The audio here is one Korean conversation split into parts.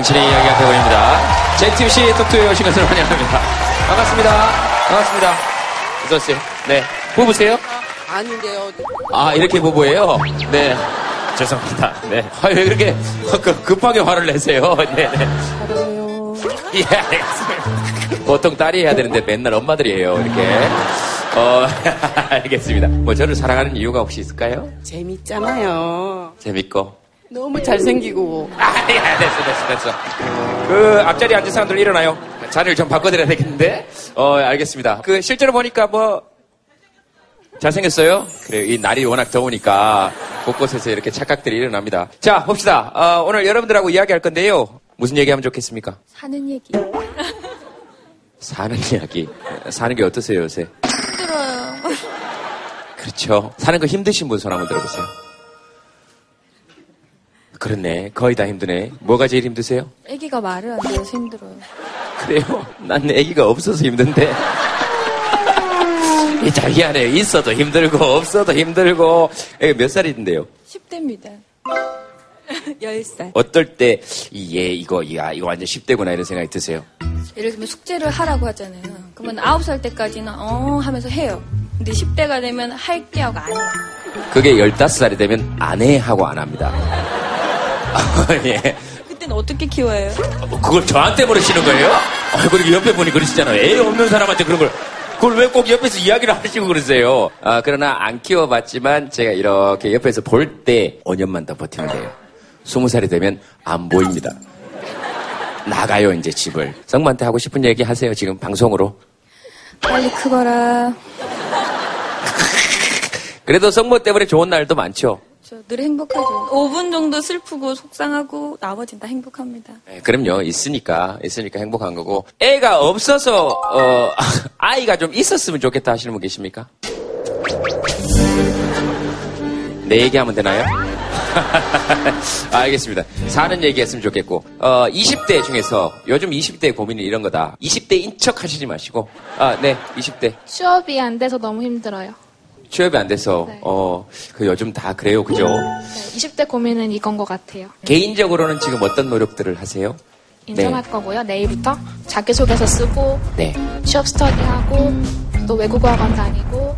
당신의 이야기가 되어버립니다. JTBC 톡투에 오신 것을 환영합니다. 반갑습니다. 반갑습니다. 어서오세요. 네. 부부세요? 아닌데요. 아, 이렇게 부부예요? 네. 죄송합니다. 네. 아, 왜 그렇게 급- 급하게 화를 내세요? 네, 네. 잘해요. 예, 알겠습니다. 보통 딸이 해야 되는데 맨날 엄마들이 해요, 이렇게. 어, 알겠습니다. 뭐 저를 사랑하는 이유가 혹시 있을까요? 재밌잖아요. 재밌고. 너무 잘생기고. 아, 예, 됐어, 됐어, 됐어. 그, 앞자리에 앉은 사람들 일어나요. 자리를 좀 바꿔드려야 되겠는데. 어, 알겠습니다. 그, 실제로 보니까 뭐, 잘생겼어요? 그래요. 이 날이 워낙 더우니까 곳곳에서 이렇게 착각들이 일어납니다. 자, 봅시다. 어, 오늘 여러분들하고 이야기할 건데요. 무슨 얘기하면 좋겠습니까? 사는 얘기. 사는 이야기. 사는 게 어떠세요, 요새? 힘들어요. 그렇죠. 사는 거 힘드신 분 손 한번 들어보세요. 그렇네. 거의 다 힘드네. 뭐가 제일 힘드세요? 아기가 말을 안 돼서 힘들어요. 그래요? 난 애기가 없어서 힘든데. 이 자기 안에 있어도 힘들고, 없어도 힘들고. 애가 몇 살인데요? 10대입니다. 10살. 어떨 때, 이, 얘, 이거, 야, 이거 완전 10대구나 이런 생각이 드세요? 예를 들면 숙제를 하라고 하잖아요. 그러면 9살 때까지는 어 하면서 해요. 근데 10대가 되면 할게 하고 안 해요. 그게 15살이 되면 안 해 하고 안 합니다. 예. 그때는 어떻게 키워요? 뭐 그걸 저한테 물으시는 거예요? 아, 그리고 옆에 분이 그러시잖아요. 애 없는 사람한테 그런 걸. 그걸 왜 꼭 옆에서 이야기를 하시고 그러세요? 아, 그러나 안 키워봤지만 제가 이렇게 옆에서 볼 때 5년만 더 버티면 돼요. 20살이 되면 안 보입니다. 나가요, 이제 집을. 성모한테 하고 싶은 얘기 하세요, 지금 방송으로. 빨리 크거라. 그래도 성모 때문에 좋은 날도 많죠. 저늘 행복하죠. 5분 정도 슬프고 속상하고 나머진 다 행복합니다. 네, 그럼요. 있으니까, 있으니까 행복한 거고. 애가 없어서, 어, 아이가 좀 있었으면 좋겠다 하시는 분 계십니까? 내 얘기하면 되나요? 알겠습니다. 사는 얘기 했으면 좋겠고, 어, 20대 중에서 요즘 20대 고민이 이런 거다. 20대인 척 하시지 마시고, 아, 네, 20대. 취업이 안 돼서 너무 힘들어요. 취업이 안 돼서, 네. 어, 그 요즘 다 그래요. 그죠? 네, 20대 고민은 이건 것 같아요. 개인적으로는 지금 어떤 노력들을 하세요? 인정할 거고요. 내일부터 자기소개서 쓰고 네. 취업 스터디하고 또 외국어 학원 다니고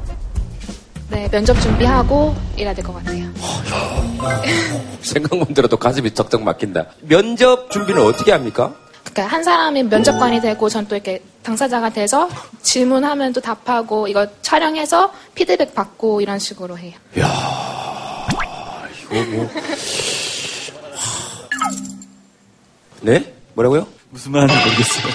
네, 면접 준비하고 이래야 될 것 같아요. 생각만 들어도 가슴이 쩍쩍 막힌다. 면접 준비는 어떻게 합니까? 그러니까 한 사람이 면접관이 되고 전 또 이렇게 당사자가 돼서 질문하면 또 답하고 이거 촬영해서 피드백 받고 이런 식으로 해요. 이거 뭐. 네? 뭐라고요? 무슨 말인지 모르겠어요.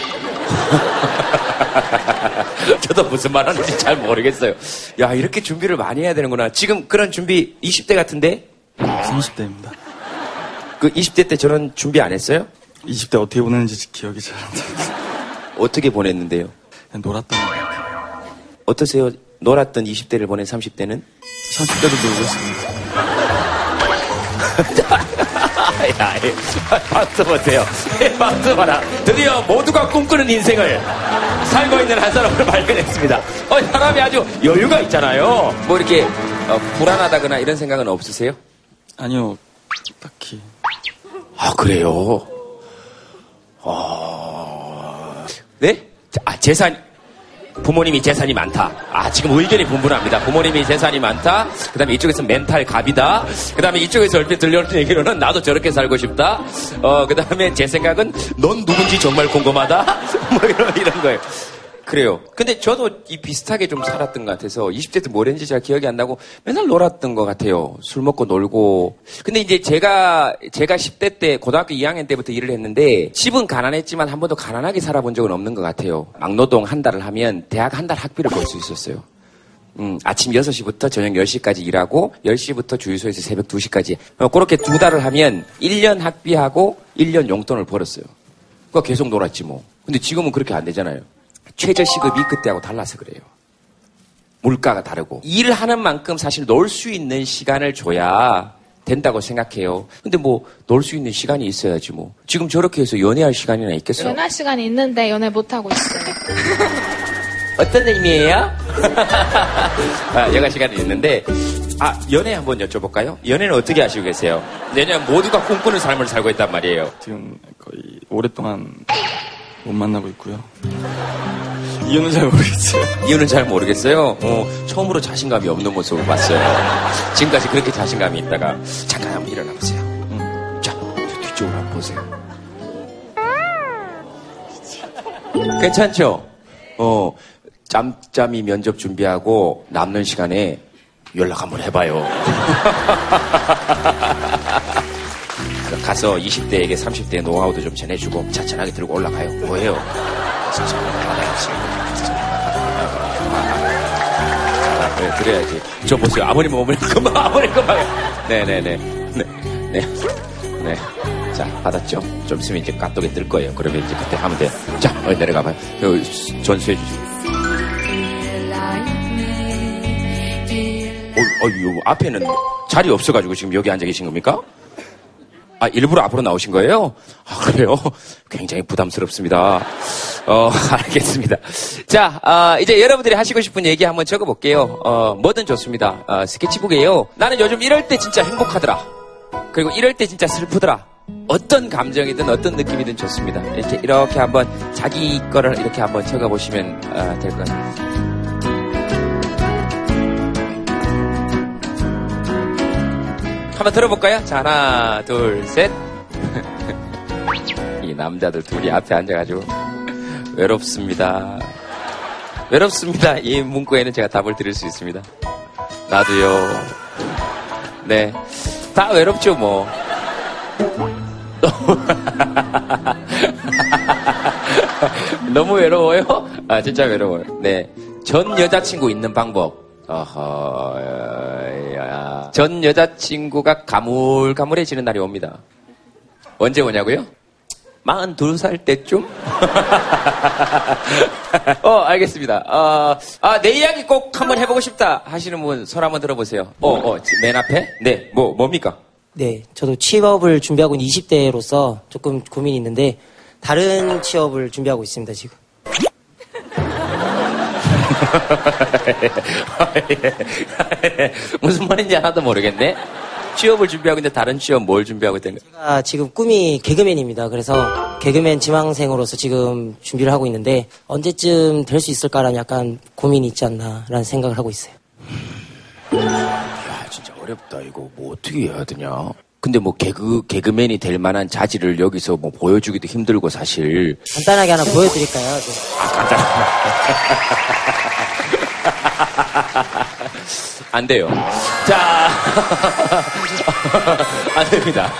저도 무슨 말 하는지 잘 모르겠어요. 야, 이렇게 준비를 많이 해야 되는구나. 지금 그런 준비 20대 같은데? 30대입니다. 그 20대 때 저는 준비 안 했어요? 20대 어떻게 보냈는지 기억이 잘 안 나요. 어떻게 보냈는데요? 그냥 놀았던 것 같아요. 어떠세요? 놀았던 20대를 보낸 30대는? 30대도 놀고 있습니다. 야, 예. 박수 보세요. 예, 박수 봐라. 드디어 모두가 꿈꾸는 인생을 살고 있는 한 사람을 발견했습니다. 어, 사람이 아주 여유가 있잖아요. 뭐 이렇게 어, 불안하다거나 이런 생각은 없으세요? 아니요, 딱히. 아, 그래요? 어... 네? 아, 재산, 부모님이 재산이 많다. 아, 지금 의견이 분분합니다. 부모님이 재산이 많다. 그 다음에 이쪽에서 멘탈 갑이다. 그 다음에 이쪽에서 얼핏 들려오는 얘기로는 나도 저렇게 살고 싶다. 어, 그 다음에 제 생각은 넌 누군지 정말 궁금하다. 뭐 이런, 이런 거예요. 그래요. 근데 저도 이 비슷하게 좀 살았던 것 같아서 20대 때 뭘 했는지 잘 기억이 안 나고 맨날 놀았던 것 같아요. 술 먹고 놀고. 근데 이제 제가, 제가 10대 때 고등학교 2학년 때부터 일을 했는데 집은 가난했지만 한 번도 가난하게 살아본 적은 없는 것 같아요. 막노동 한 달을 하면 대학 한 달 학비를 벌 수 있었어요. 음, 아침 6시부터 저녁 10시까지 일하고 10시부터 주유소에서 새벽 2시까지. 어, 그렇게 두 달을 하면 1년 학비하고 1년 용돈을 벌었어요. 그거 계속 놀았지 뭐. 근데 지금은 그렇게 안 되잖아요. 최저시급이 그때하고 달라서 그래요. 물가가 다르고. 일을 하는 만큼 사실 놀 수 있는 시간을 줘야 된다고 생각해요. 근데 뭐, 놀 수 있는 시간이 있어야지 뭐. 지금 저렇게 해서 연애할 시간이나 있겠어요? 연할 시간이 있는데 연애 못 하고 있어요. 어떤 의미예요? 아, 여가 시간이 있는데 아, 연애 한번 여쭤볼까요? 연애는 어떻게 하시고 계세요? 왜냐면 모두가 꿈꾸는 삶을 살고 있단 말이에요. 지금 거의 오랫동안 못 만나고 있고요. 이유는 잘 모르겠어요. 이유는 잘 모르겠어요. 어, 처음으로 자신감이 없는 모습을 봤어요. 지금까지 그렇게 자신감이 있다가 잠깐 한번 일어나 보세요. 음. 자, 저 뒤쪽으로 한번 보세요. 괜찮죠? 어, 짬짬이 면접 준비하고 남는 시간에 연락 한번 해봐요. 가서 20대에게 30대의 노하우도 좀 전해주고 차천하게 들고 올라가요. 뭐예요? 네, 그래야지. 저 보세요. 아무리 먹으면 금방, 아무리 금방. 네네네. 네. 네. 네. 자, 받았죠? 좀 있으면 이제 까똑에 뜰 거예요. 그러면 이제 그때 하면 돼요. 자, 어디 내려가 봐요. 여기 전수해 주시고. 어, 어, 요 앞에는 자리 없어가지고 지금 여기 앉아 계신 겁니까? 아, 일부러 앞으로 나오신 거예요? 아, 그래요? 굉장히 부담스럽습니다. 어, 알겠습니다. 자, 아, 이제 여러분들이 하시고 싶은 얘기 한번 적어볼게요. 어, 뭐든 좋습니다. 아, 스케치북이에요. 나는 요즘 이럴 때 진짜 행복하더라. 그리고 이럴 때 진짜 슬프더라. 어떤 감정이든 어떤 느낌이든 좋습니다. 이렇게, 이렇게 한번 자기 거를 이렇게 한번 적어보시면 아, 될것 같아요. 한번 들어볼까요? 자, 하나, 둘, 셋. 이 남자들 둘이 앞에 앉아가지고 외롭습니다. 외롭습니다. 이 문구에는 제가 답을 드릴 수 있습니다. 나도요. 네. 다 외롭죠, 뭐. 너무 외로워요? 아, 진짜 외로워요. 네. 전 여자친구 있는 방법. 어허, 야. 전 여자친구가 가물가물해지는 날이 옵니다. 언제 오냐고요? 42살 때쯤? 어, 알겠습니다. 어, 아, 내 이야기 꼭 한번 해보고 싶다 하시는 분, 손 한번 들어보세요. 어, 어, 맨 앞에? 네, 뭐, 뭡니까? 네, 저도 취업을 준비하고 있는 20대로서 조금 고민이 있는데 다른 취업을 준비하고 있습니다, 지금. 무슨 말인지 하나도 모르겠네. 취업을 준비하고 있는데 다른 취업 뭘 준비하고 있는 거예요? 제가 지금 꿈이 개그맨입니다. 그래서 개그맨 지망생으로서 지금 준비를 하고 있는데 언제쯤 될 수 있을까라는 약간 고민이 있지 않나라는 생각을 하고 있어요. 야, 진짜 어렵다. 이거 뭐 어떻게 해야 되냐? 근데 뭐 개그 개그맨이 될 만한 자질을 여기서 뭐 보여주기도 힘들고 사실 간단하게 하나 보여드릴까요? 네. 안 돼요. 자, 안 됩니다.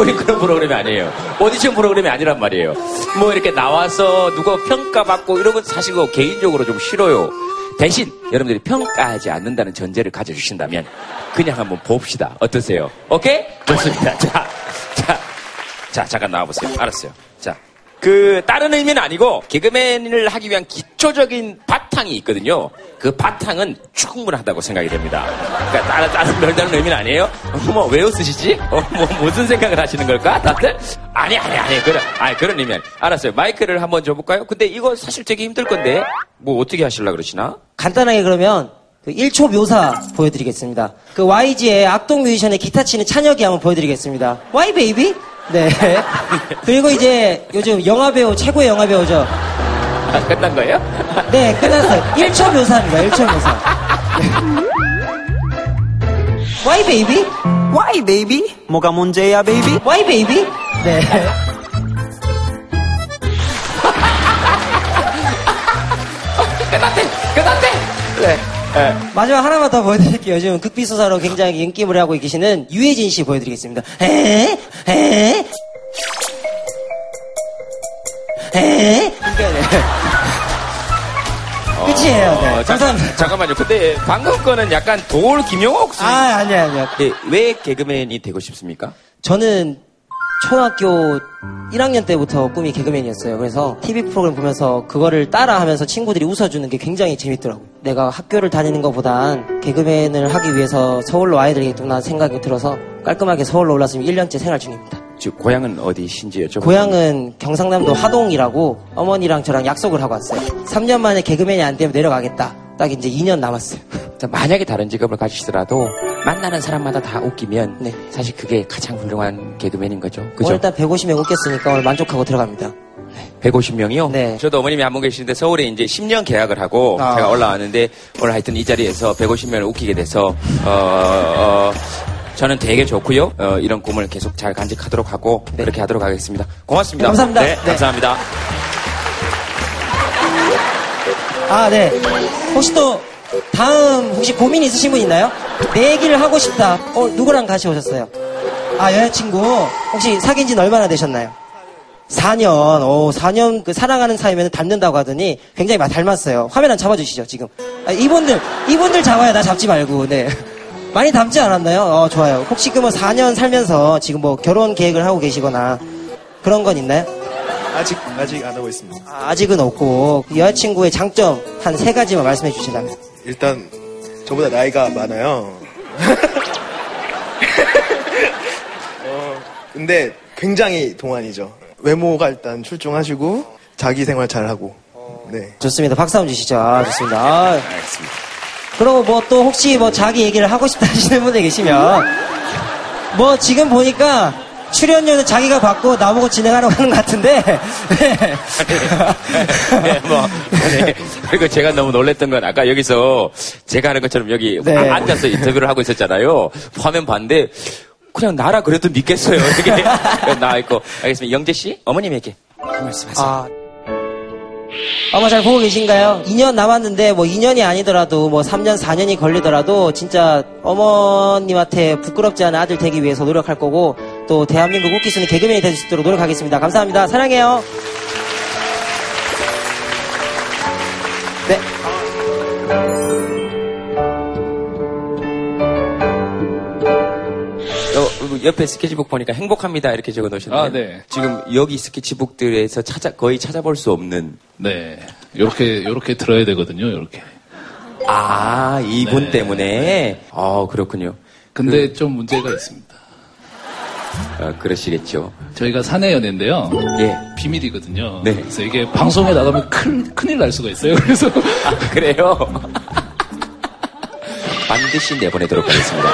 우리 그런 프로그램이 아니에요. 오디션 프로그램이 아니란 말이에요. 뭐 이렇게 나와서 누가 평가받고 이런 건 사실 그 개인적으로 좀 싫어요. 대신 여러분들이 평가하지 않는다는 전제를 가져주신다면 그냥 한번 봅시다. 어떠세요? 오케이? 좋습니다. 자, 자, 자, 잠깐 나와보세요. 알았어요. 자, 그 다른 의미는 아니고 개그맨을 하기 위한 기초적인 바탕이 있거든요. 그 바탕은 충분하다고 생각이 됩니다. 그러니까 다른 다른 별다른 의미는 아니에요. 뭐왜 웃으시지? 어, 뭐 무슨 생각을 하시는 걸까? 다들 아니 아니 아니 그런 아니 그런 의미 아니. 알았어요. 마이크를 한번 줘볼까요? 근데 이거 사실 되게 힘들 건데 뭐 어떻게 하실라 그러시나? 간단하게 그러면 그 1초 묘사 보여드리겠습니다. 그 YG의 악동 뮤지션의 기타 치는 찬혁이 한번 보여드리겠습니다. Why, baby? 네. 그리고 이제 요즘 영화 배우 최고의 영화 배우죠. 아, 끝난 거예요? 네, 끝났어요. 1초 묘사입니다. 1초 묘사. Why, baby? Why, baby? 뭐가 문제야, baby? Why, baby? 네. 끝났대 끝났대. 네. 마지막 하나만 더 보여드릴게요. 요즘 극비수사로 굉장히 인기를 하고 계시는 유해진 씨 보여드리겠습니다. 에? 에? 에? 이게 네. 끝이에요. 네. 어, 잠- 감사합니다. 잠깐만요. 근데 방금 거는 약간 돌 김용옥 씨. 아, 아니야, 아니야. 예, 왜 개그맨이 되고 싶습니까? 저는 초등학교 1학년 때부터 꿈이 개그맨이었어요. 그래서 TV 프로그램 보면서 그거를 따라 하면서 친구들이 웃어주는 게 굉장히 재밌더라고요. 내가 학교를 다니는 것보단 개그맨을 하기 위해서 서울로 와야 되겠구나 생각이 들어서 깔끔하게 서울로 올라서 1년째 생활 중입니다. 즉 고향은 어디신지요? 좀 고향은 경상남도 하동이라고 어머니랑 저랑 약속을 하고 왔어요. 3년 만에 개그맨이 안 되면 내려가겠다. 딱 이제 2년 남았어요. 자, 만약에 다른 직업을 가지시더라도 만나는 사람마다 다 웃기면 네. 사실 그게 가장 훌륭한 개그맨인 거죠. 그죠? 오늘 일단 150명 웃겼으니까 오늘 만족하고 들어갑니다. 150명이요? 네. 저도 어머님이 한 분 계시는데 서울에 이제 10년 계약을 하고 아. 제가 올라왔는데 오늘 하여튼 이 자리에서 150명을 웃기게 돼서 어, 어, 저는 되게 좋고요. 어, 이런 꿈을 계속 잘 간직하도록 하고 그렇게 하도록 하겠습니다. 고맙습니다. 네, 감사합니다. 네, 네. 감사합니다. 아, 네. 혹시 또 다음 혹시 고민 있으신 분 있나요? 내 얘기를 하고 싶다. 어, 누구랑 같이 오셨어요? 아, 여자친구. 혹시 사귄 지는 얼마나 되셨나요? 4년. 오, 4년 그 사랑하는 사이면 닮는다고 하더니 굉장히 많이 닮았어요. 화면 한 잡아주시죠, 지금. 아, 이분들, 이분들 잡아요. 나 잡지 말고. 네. 많이 닮지 않았나요? 어, 좋아요. 혹시 그뭐 4년 살면서 지금 뭐 결혼 계획을 하고 계시거나 그런 건 있나요? 아직 아직 안 하고 있습니다. 아, 아직은 없고 여자친구의 장점 한 세 가지만 말씀해 주시라면 일단 저보다 나이가 많아요. 어, 근데 굉장히 동안이죠. 외모가 일단 출중하시고 자기 생활 잘하고. 네. 좋습니다. 박수 한번 주시죠. 아, 좋습니다. 아, 알겠습니다. 그리고 뭐 또 혹시 뭐 자기 얘기를 하고 싶다 하시는 분들 계시면 뭐 지금 보니까 출연료는 자기가 받고 나보고 진행하라고 하는 것 같은데 네, 뭐, 네. 그리고 제가 너무 놀랬던 건 아까 여기서 제가 하는 것처럼 여기 네. 앉아서 인터뷰를 하고 있었잖아요. 화면 봤는데 그냥 나라 그래도 믿겠어요. 어떻게 나와 있고. 알겠습니다. 영재 씨, 어머님에게 한 말씀 하세요. 아, 어머 잘 보고 계신가요? 2년 남았는데 뭐 2년이 아니더라도 뭐 3년 4년이 걸리더라도 진짜 어머님한테 부끄럽지 않은 아들 되기 위해서 노력할 거고 또 대한민국 웃기 수는 개그맨이 될 수 있도록 노력하겠습니다. 감사합니다. 사랑해요. 네. 어, 옆에 스케치북 보니까 행복합니다 이렇게 적어 놓으셨네요. 아, 네. 지금 여기 스케치북들에서 찾아 거의 찾아볼 수 없는 네. 요렇게, 요렇게 들어야 되거든요, 요렇게. 아 이분 네. 때문에 어 그렇군요. 근데 좀 문제가 있습니다. 어, 그러시겠죠. 저희가 사내 연애인데요. 예. 비밀이거든요. 네. 그래서 이게 방송에 나가면 큰, 큰일 날 수가 있어요. 그래서. 아, 그래요? 반드시 내보내도록 하겠습니다.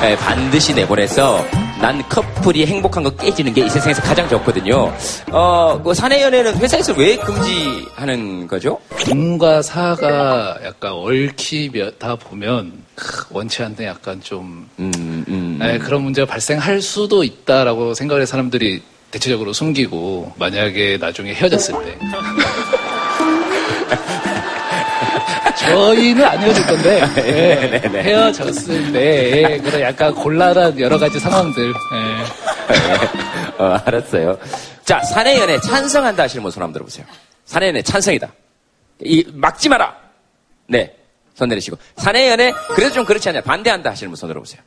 네, 반드시 내보내서 난 커플이 행복한 거 깨지는 게 이 세상에서 가장 좋거든요. 어, 그 사내 연애는 회사에서 왜 금지하는 거죠? 공과 사가 약간 얽히다 보면 크, 원치 않는 약간 좀 음, 음. 네, 그런 문제가 발생할 수도 있다라고 생각을 해 사람들이 대체적으로 숨기고 만약에 나중에 헤어졌을 때 저희는 안 헤어질 건데 예, 네네네. 헤어졌을 때 예, 그런 약간 곤란한 여러 가지 상황들 예. 어, 알았어요. 자, 사내 연애 찬성한다 하시는 분 손 한번 들어보세요. 사내 연애 찬성이다. 이, 막지 마라! 네. 손 내리시고. 사내 연애, 그래도 좀 그렇지 않냐. 반대한다 하시는 분 손 들어보세요.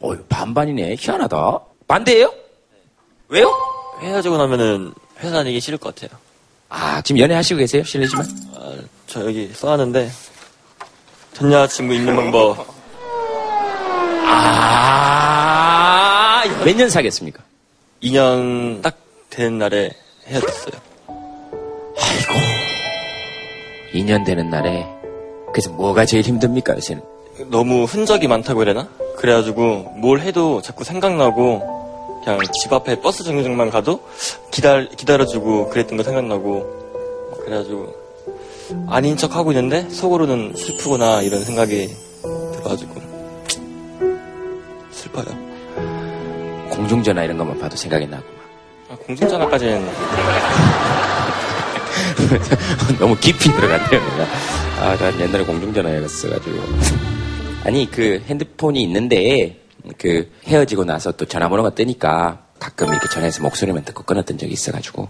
어휴, 반반이네. 희한하다. 반대예요? 왜요? 헤어지고 나면은 회사 다니기 싫을 것 같아요. 아, 지금 연애하시고 계세요? 실례지만. 아, 저 여기 써놨는데 전 여자친구 있는 방법 아, 몇 년 사겠습니까? 2년 딱 되는 날에 헤어졌어요. 2년 되는 날에. 그래서 뭐가 제일 힘듭니까, 요새는? 너무 흔적이 많다고 해야 되나? 그래가지고 뭘 해도 자꾸 생각나고 그냥 집 앞에 버스 정류장만 가도 기다, 기다려주고 그랬던 거 생각나고 그래가지고 아닌 척 하고 있는데 속으로는 슬프구나 이런 생각이 들어가지고 슬퍼요. 공중전화 이런 것만 봐도 생각이 나고. 아, 공중전화까지는 너무 깊이 들어갔네요, 내가. 아, 난 옛날에 공중전화였어가지고. 아니, 그 핸드폰이 있는데, 그 헤어지고 나서 또 전화번호가 뜨니까 가끔 이렇게 전화해서 목소리만 듣고 끊었던 적이 있어가지고.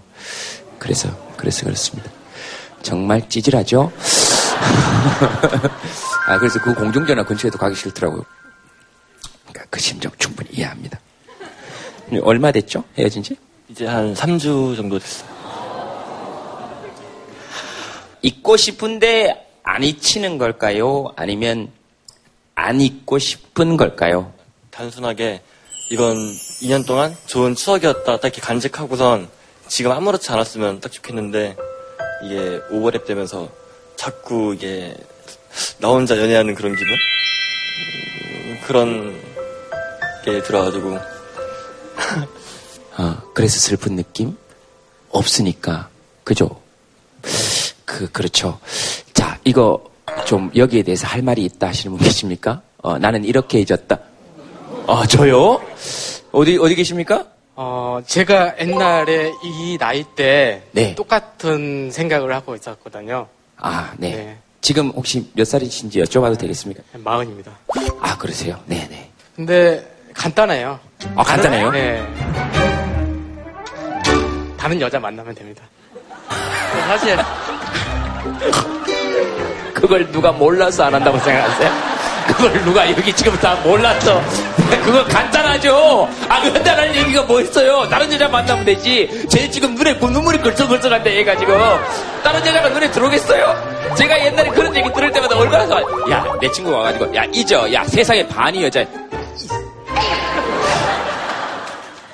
그래서, 그래서 그렇습니다. 정말 찌질하죠? 아, 그래서 그 공중전화 근처에도 가기 싫더라고요. 그러니까 그 심정 충분히 이해합니다. 얼마 됐죠? 헤어진 지? 이제 한 3주 정도 됐어요. 잊고 싶은데 안 잊히는 걸까요? 아니면 안 잊고 싶은 걸까요? 단순하게 이건 2년 동안 좋은 추억이었다 딱 이렇게 간직하고선 지금 아무렇지 않았으면 딱 좋겠는데 이게 오버랩 되면서 자꾸 이게 나 혼자 연애하는 그런 기분? 그런 게 들어가지고 어, 그래서 슬픈 느낌? 없으니까. 그죠? 그, 그렇죠. 자, 이거 좀 여기에 대해서 할 말이 있다 하시는 분 계십니까? 어, 나는 이렇게 잊었다. 어, 저요? 어디, 어디 계십니까? 어, 제가 옛날에 이 나이 때 네. 똑같은 생각을 하고 있었거든요. 아, 네. 네. 지금 혹시 몇 살이신지 여쭤봐도 되겠습니까? 마흔입니다. 아, 그러세요? 네네. 근데 간단해요. 아, 간단해요? 네. 다른 여자 만나면 됩니다. 사실 그걸 누가 몰라서 안 한다고 생각하세요? 그걸 누가 여기 지금 다 몰랐어. 그거 간단하죠? 아, 간단한 얘기가 뭐 있어요? 다른 여자 만나면 되지. 쟤 지금 눈에 눈물이 걸쩍걸쩍한데 얘가 지금. 다른 여자가 눈에 들어오겠어요? 제가 옛날에 그런 얘기 들을 때마다 얼마나 좋아. 야, 내 친구가 와가지고, 야, 잊어. 야, 세상에 반이 여자.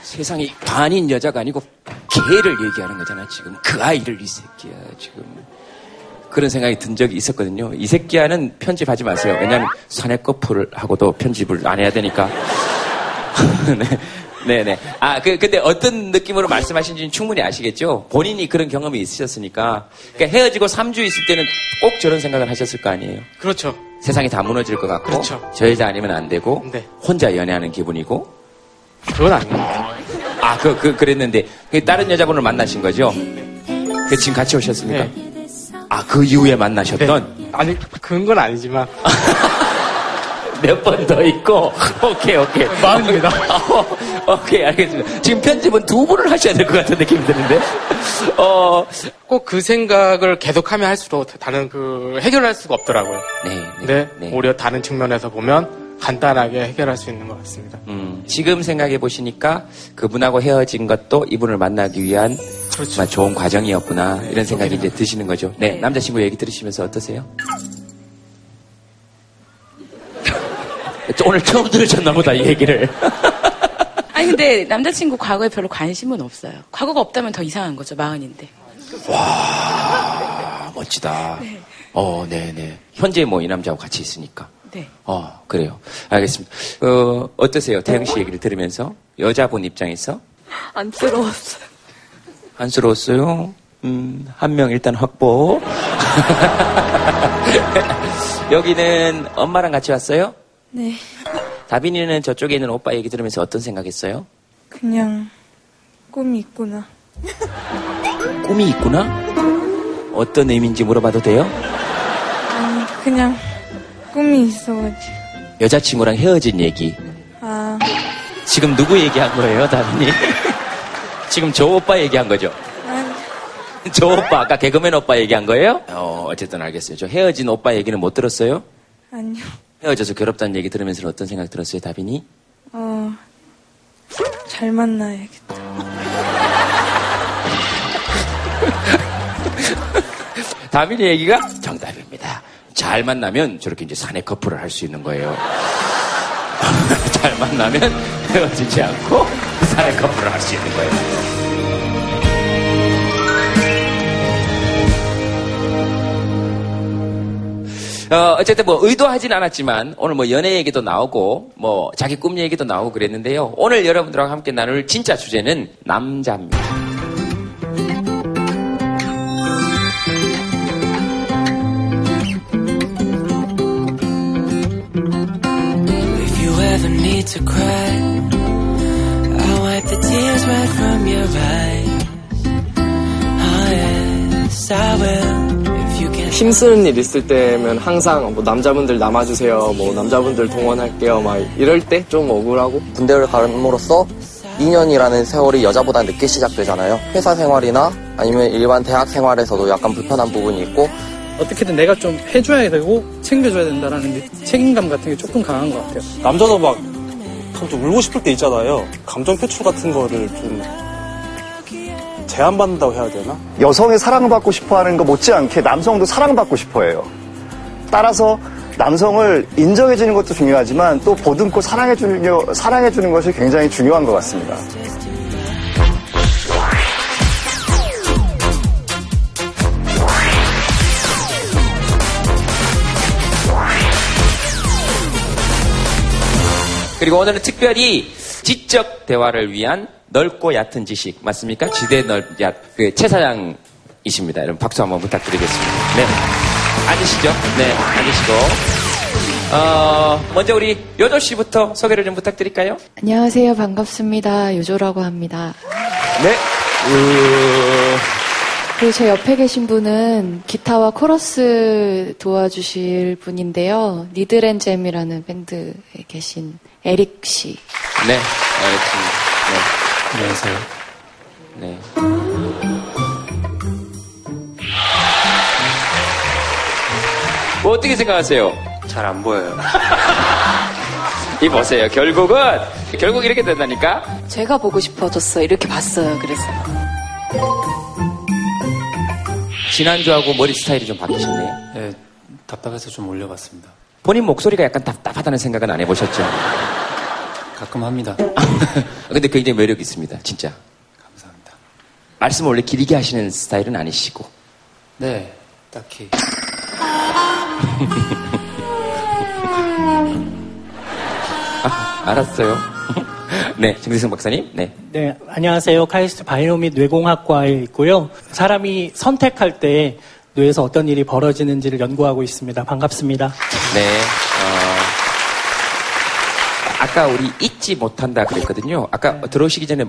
세상에 반인 여자가 아니고 개를 얘기하는 거잖아, 지금. 그 아이를 이 새끼야, 지금. 그런 생각이 든 적이 있었거든요. 이 새끼야는 편집하지 마세요. 왜냐하면 사내 커플을 하고도 편집을 안 해야 되니까. 네. 네네. 아, 그, 근데 어떤 느낌으로 말씀하신지는 충분히 아시겠죠? 본인이 그런 경험이 있으셨으니까. 그러니까 헤어지고 3주 있을 때는 꼭 저런 생각을 하셨을 거 아니에요? 그렇죠. 세상이 다 무너질 것 같고. 그렇죠. 저 여자 아니면 안 되고. 네. 혼자 연애하는 기분이고. 그건 아닙니다. 아, 그, 그, 그랬는데. 그 다른 여자분을 만나신 거죠? 그 지금 같이 오셨습니까? 네. 아, 그 이후에 만나셨던? 아니 그런 건 아니지만 몇 번 더 있고, 오케이, 오케이. 마흔입니다. 어, 오케이, 알겠습니다. 지금 편집은 두 분을 하셔야 될 것 같은 느낌이 드는데. 어, 꼭 그 생각을 계속하면 할수록 다른 그 해결할 수가 없더라고요. 네, 근데 네. 오히려 다른 측면에서 보면 간단하게 해결할 수 있는 것 같습니다. 음, 지금 생각해 보시니까 그분하고 헤어진 것도 이분을 만나기 위한 그렇죠. 정말 좋은 과정이었구나 이런 생각이 이제 드시는 거죠. 네, 남자친구 얘기 들으시면서 어떠세요? 오늘 처음 들으셨나 보다 이 얘기를. 아니 근데 남자친구 과거에 별로 관심은 없어요. 과거가 없다면 더 이상한 거죠. 마흔인데. 와 멋지다. 어, 네, 네. 현재 뭐 이 남자하고 같이 있으니까. 네. 어, 그래요. 알겠습니다. 어, 어떠세요? 태영 씨 얘기를 들으면서 여자분 입장에서 안쓰러웠어요. 안쓰러웠어요. 음, 한 명 일단 확보. 여기는 엄마랑 같이 왔어요? 네, 다빈이는 저쪽에 있는 오빠 얘기 들으면서 어떤 생각했어요? 그냥 꿈이 있구나. 꿈이 있구나? 어떤 의미인지 물어봐도 돼요? 아니, 그냥 꿈이 있어가지고. 여자친구랑 헤어진 얘기. 아, 지금 누구 얘기한 거예요, 다빈이? 지금 저 오빠 얘기한 거죠? 저 오빠, 아까 개그맨 오빠 얘기한 거예요? 어, 어쨌든 알겠어요. 저 헤어진 오빠 얘기는 못 들었어요? 아니요. 헤어져서 괴롭다는 얘기 들으면서 어떤 생각 들었어요, 다빈이? 어, 잘 만나야겠다. 다빈이 얘기가 정답입니다. 잘 만나면 저렇게 이제 사내 커플을 할 수 있는 거예요. 잘 만나면 헤어지지 않고 사내 커플을 할 수 있는 거예요. 어, 어쨌든 뭐 의도하진 않았지만 오늘 뭐 연애 얘기도 나오고 뭐 자기 꿈 얘기도 나오고 그랬는데요. 오늘 여러분들과 함께 나눌 진짜 주제는 남자입니다. Right from your eyes. Oh yes, I will. 힘쓰는 일 있을 때면 항상 뭐 남자분들 남아주세요, 뭐 남자분들 동원할게요, 막 이럴 때 좀 억울하고. 군대를 감으로써 2년이라는 세월이 여자보다 늦게 시작되잖아요. 회사 생활이나 아니면 일반 대학 생활에서도 약간 불편한 부분이 있고 어떻게든 내가 좀 해줘야 되고 챙겨줘야 된다라는 느- 책임감 같은 게 조금 강한 것 같아요. 남자도 막, 좀 울고 싶을 때 있잖아요. 감정 표출 같은 거를 좀, 제한받는다고 해야 되나? 여성의 사랑받고 싶어 하는 거 못지않게 남성도 사랑받고 싶어 해요. 따라서 남성을 인정해주는 것도 중요하지만 또 보듬고 사랑해주는, 게- 사랑해주는 것이 굉장히 중요한 것 같습니다. 그리고 오늘은 특별히 지적 대화를 위한 넓고 얕은 지식 맞습니까? 지대 넓, 얕, 그, 최 사장이십니다. 여러분 박수 한번 부탁드리겠습니다. 네. 앉으시죠. 네, 앉으시고. 어, 먼저 우리 요조 씨부터 소개를 좀 부탁드릴까요? 안녕하세요. 반갑습니다. 요조라고 합니다. 네. 으... 그리고 제 옆에 계신 분은 기타와 코러스 도와주실 분인데요. 니드랜잼이라는 밴드에 계신 에릭 씨. 네, 알겠습니다. 네. 안녕하세요. 네. 뭐 어떻게 생각하세요? 잘 안 보여요. 이 보세요. 결국은 결국 이렇게 된다니까. 제가 보고 싶어졌어. 이렇게 봤어요. 그래서. 지난주하고 머리 스타일이 좀 바뀌셨네요. 네, 답답해서 좀 올려봤습니다. 본인 목소리가 약간 답답하다는 생각은 안 해보셨죠? 가끔 합니다. 근데 굉장히 매력 있습니다. 진짜. 감사합니다. 말씀 원래 길게 하시는 스타일은 아니시고. 네, 딱히. 아, 알았어요. 네, 정대승 박사님. 네. 네, 안녕하세요. 카이스트 바이오 및 뇌공학과에 있고요. 사람이 선택할 때 뇌에서 어떤 일이 벌어지는지를 연구하고 있습니다. 반갑습니다. 네. 어, 아까 우리 잊지 못한다 그랬거든요. 아까 들어오시기 전에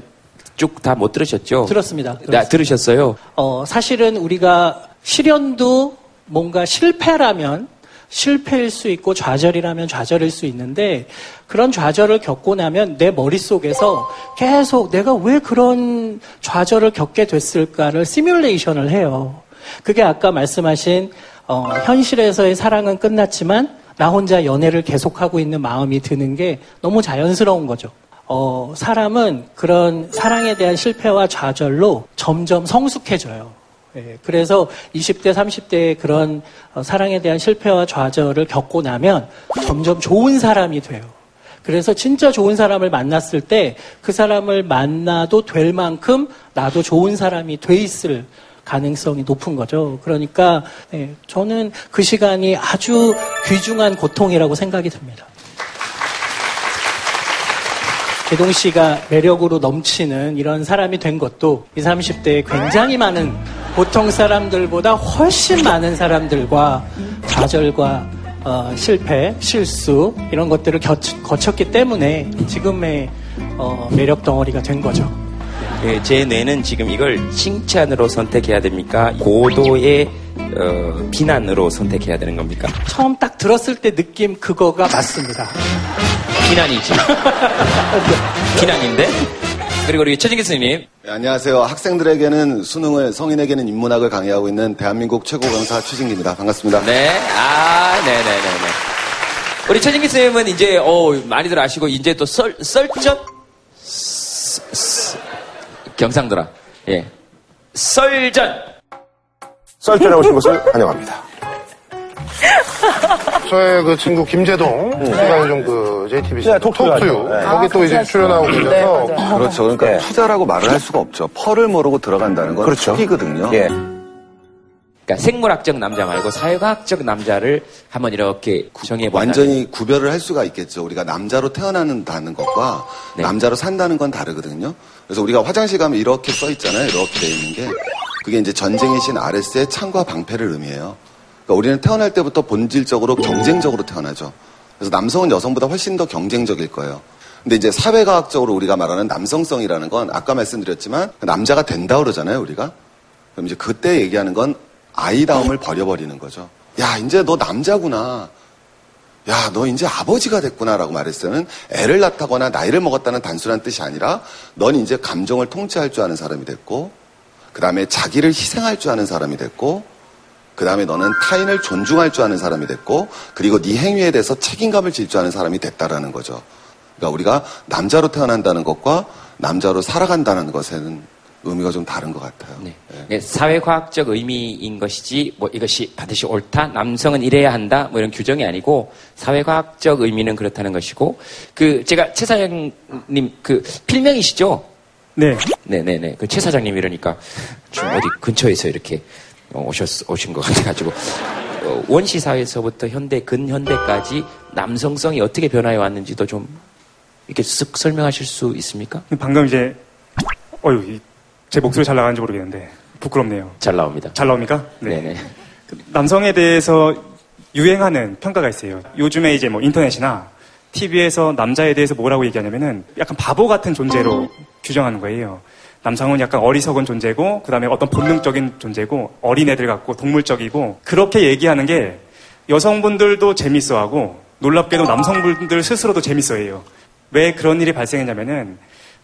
쭉 다 못 들으셨죠? 들었습니다. 네, 들으셨어요? 어, 사실은 우리가 실현도 뭔가 실패라면 실패일 수 있고 좌절이라면 좌절일 수 있는데 그런 좌절을 겪고 나면 내 머릿속에서 계속 내가 왜 그런 좌절을 겪게 됐을까를 시뮬레이션을 해요. 그게 아까 말씀하신 어, 현실에서의 사랑은 끝났지만 나 혼자 연애를 계속하고 있는 마음이 드는 게 너무 자연스러운 거죠. 어, 사람은 그런 사랑에 대한 실패와 좌절로 점점 성숙해져요. 예, 그래서 20대, 30대의 그런 어, 사랑에 대한 실패와 좌절을 겪고 나면 점점 좋은 사람이 돼요. 그래서 진짜 좋은 사람을 만났을 때 그 사람을 만나도 될 만큼 나도 좋은 사람이 돼 있을 가능성이 높은 거죠. 그러니까 예, 저는 그 시간이 아주 귀중한 고통이라고 생각이 듭니다. 제동 씨가 매력으로 넘치는 이런 사람이 된 것도 20, 30대에 굉장히 많은 보통 사람들보다 훨씬 많은 사람들과 좌절과 어, 실패, 실수 이런 것들을 겨, 거쳤기 때문에 지금의 어, 매력 덩어리가 된 거죠. 예, 제 뇌는 지금 이걸 칭찬으로 선택해야 됩니까? 고도의 어, 비난으로 선택해야 되는 겁니까? 처음 딱 들었을 때 느낌 그거가 맞습니다. 비난이지. 비난인데? 그리고 우리 최진기 선생님. 네, 안녕하세요. 학생들에게는 수능을, 성인에게는 인문학을 강의하고 있는 대한민국 최고 강사 최진기입니다. 반갑습니다. 네, 아, 네네네네. 우리 최진기 선생님은 이제, 어, 많이들 아시고, 이제 또 썰, 썰전? 경상도라. 예. 썰전! 썰전에 오신 것을 환영합니다. 저의 그 친구 김재동, 제가 요즘 그 JTBC 네, 톡투유. 네. 거기 또 이제 출연하고 계셔서 그렇죠. 그러니까 투자라고 말을 할 수가 없죠. 펄을 모르고 들어간다는 건 그렇죠. 속이거든요. 예. 그러니까 생물학적 남자 말고 사회과학적 남자를 한번 이렇게 구성해 보자. 완전히 구별을 할 수가 있겠죠. 우리가 남자로 태어나는다는 것과 네. 남자로 산다는 건 다르거든요. 그래서 우리가 화장실 가면 이렇게 써 있잖아요. 이렇게 돼 있는 게. 그게 이제 전쟁의 신 아레스의 창과 방패를 의미해요. 그러니까 우리는 태어날 때부터 본질적으로 경쟁적으로 태어나죠. 그래서 남성은 여성보다 훨씬 더 경쟁적일 거예요. 근데 이제 사회과학적으로 우리가 말하는 남성성이라는 건 아까 말씀드렸지만 남자가 된다 그러잖아요, 우리가. 그럼 이제 그때 얘기하는 건 아이다움을 버려버리는 거죠. 야, 이제 너 남자구나. 야, 너 이제 아버지가 됐구나라고 말했을 때는 애를 낳다거나 나이를 먹었다는 단순한 뜻이 아니라 넌 이제 감정을 통제할 줄 아는 사람이 됐고, 그 다음에 자기를 희생할 줄 아는 사람이 됐고, 그 다음에 너는 타인을 존중할 줄 아는 사람이 됐고, 그리고 네 행위에 대해서 책임감을 질 줄 아는 사람이 됐다라는 거죠. 그러니까 우리가 남자로 태어난다는 것과 남자로 살아간다는 것에는 의미가 좀 다른 것 같아요. 예, 사회과학적 의미인 것이지 뭐 이것이 반드시 옳다 남성은 이래야 한다 뭐 이런 규정이 아니고 사회과학적 의미는 그렇다는 것이고 그 제가 최 사장님 그 필명이시죠? 네. 네네네 그 최 사장님 이러니까 좀 어디 근처에서 이렇게 어, 오셨 오신 것 같아가지고 어, 원시 사회에서부터 현대 근현대까지 남성성이 어떻게 변화해 왔는지도 좀 이렇게 쓱 설명하실 수 있습니까? 방금 이제 어유 이- 제 목소리 잘 나가는지 모르겠는데 부끄럽네요. 잘 나옵니다. 잘 나옵니까? 네네. 남성에 대해서 유행하는 평가가 있어요. 요즘에 이제 뭐 인터넷이나 TV에서 남자에 대해서 뭐라고 얘기하냐면은 약간 바보 같은 존재로 규정하는 거예요. 남성은 약간 어리석은 존재고, 그 다음에 어떤 본능적인 존재고, 어린애들 같고, 동물적이고, 그렇게 얘기하는 게 여성분들도 재밌어하고, 놀랍게도 남성분들 스스로도 재밌어해요. 왜 그런 일이 발생했냐면은,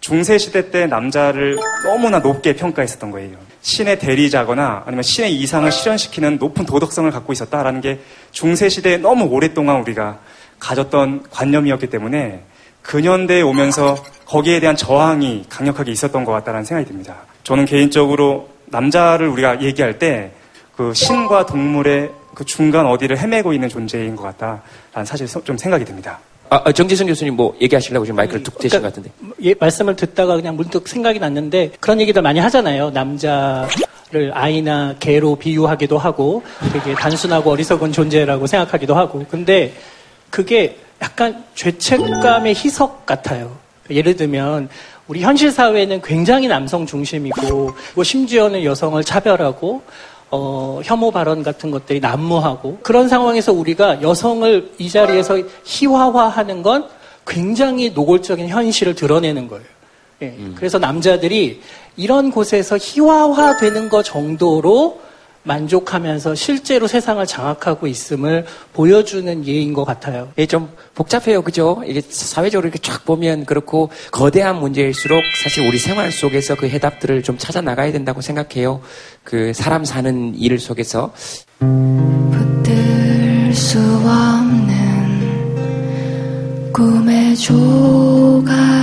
중세시대 때 남자를 너무나 높게 평가했었던 거예요. 신의 대리자거나 아니면 신의 이상을 실현시키는 높은 도덕성을 갖고 있었다라는 게 중세시대에 너무 오랫동안 우리가 가졌던 관념이었기 때문에 근현대에 오면서 거기에 대한 저항이 강력하게 있었던 것 같다는 생각이 듭니다. 저는 개인적으로 남자를 우리가 얘기할 때 그 신과 동물의 그 중간 어디를 헤매고 있는 존재인 것 같다라는 사실 좀 생각이 듭니다. 아, 아, 정지성 교수님 뭐 얘기하시려고 지금 마이크를 툭 대신 것 같은데. 예, 말씀을 듣다가 그냥 문득 생각이 났는데 그런 얘기들 많이 하잖아요. 남자를 아이나 개로 비유하기도 하고 되게 단순하고 어리석은 존재라고 생각하기도 하고 근데 그게 약간 죄책감의 희석 같아요. 예를 들면 우리 현실 사회는 굉장히 남성 중심이고 뭐 심지어는 여성을 차별하고 어, 혐오 발언 같은 것들이 난무하고 그런 상황에서 우리가 여성을 이 자리에서 희화화하는 건 굉장히 노골적인 현실을 드러내는 거예요. 예, 그래서 남자들이 이런 곳에서 희화화되는 것 정도로 만족하면서 실제로 세상을 장악하고 있음을 보여주는 예인 것 같아요. 예, 좀 복잡해요. 그죠? 이게 사회적으로 이렇게 쫙 보면 그렇고 거대한 문제일수록 사실 우리 생활 속에서 그 해답들을 좀 찾아 나가야 된다고 생각해요. 그 사람 사는 일 속에서 들수 없는 꿈의 조각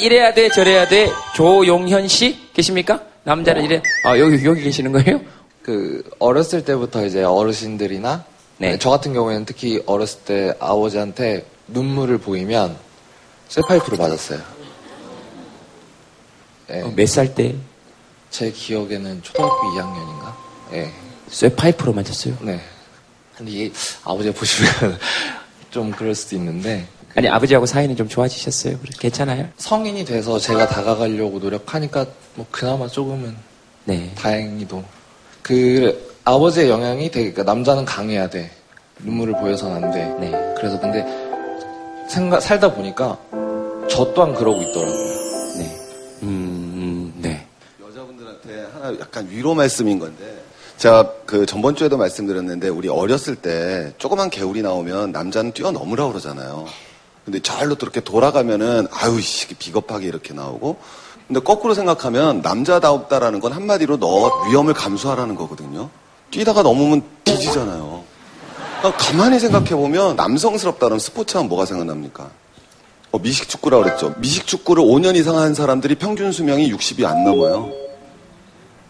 이래야 돼 저래야 돼 조용현 씨 계십니까? 남자는 이래 아 여기 여기 계시는 거예요? 그 어렸을 때부터 이제 어르신들이나 네. 저 같은 경우에는 특히 어렸을 때 아버지한테 눈물을 보이면 쇠파이프를 맞았어요. 어, 몇살 때? 제 기억에는 초등학교 2학년인가? 예. 쇠파이프로 맞았어요? 네. 근데 이게 아버지가 보시면 좀 그럴 수도 있는데 아니 아버지하고 사이는 좀 좋아지셨어요? 그래, 괜찮아요? 성인이 돼서 제가 다가가려고 노력하니까 뭐 그나마 조금은 네. 다행히도 그 아버지의 영향이 되게 그러니까 남자는 강해야 돼 눈물을 보여서는 안 돼. 네. 그래서 근데 생각 살다 보니까 저 또한 그러고 있더라고요. 네. 음, 네. 여자분들한테 하나 약간 위로 말씀인 건데 제가 그 전번 주에도 말씀드렸는데 우리 어렸을 때 조그만 개울이 나오면 남자는 뛰어넘으라 그러잖아요. 근데 절로 또 이렇게 돌아가면은 아유 씨 비겁하게 이렇게 나오고 근데 거꾸로 생각하면 남자다웠다라는 건 한마디로 너 위험을 감수하라는 거거든요. 뛰다가 넘으면 뒤지잖아요. 그러니까 가만히 생각해 보면 남성스럽다는 스포츠 하면 뭐가 생각납니까? 어, 미식축구라 그랬죠. 미식축구를 5년 이상 한 사람들이 평균 수명이 60이 안 넘어요.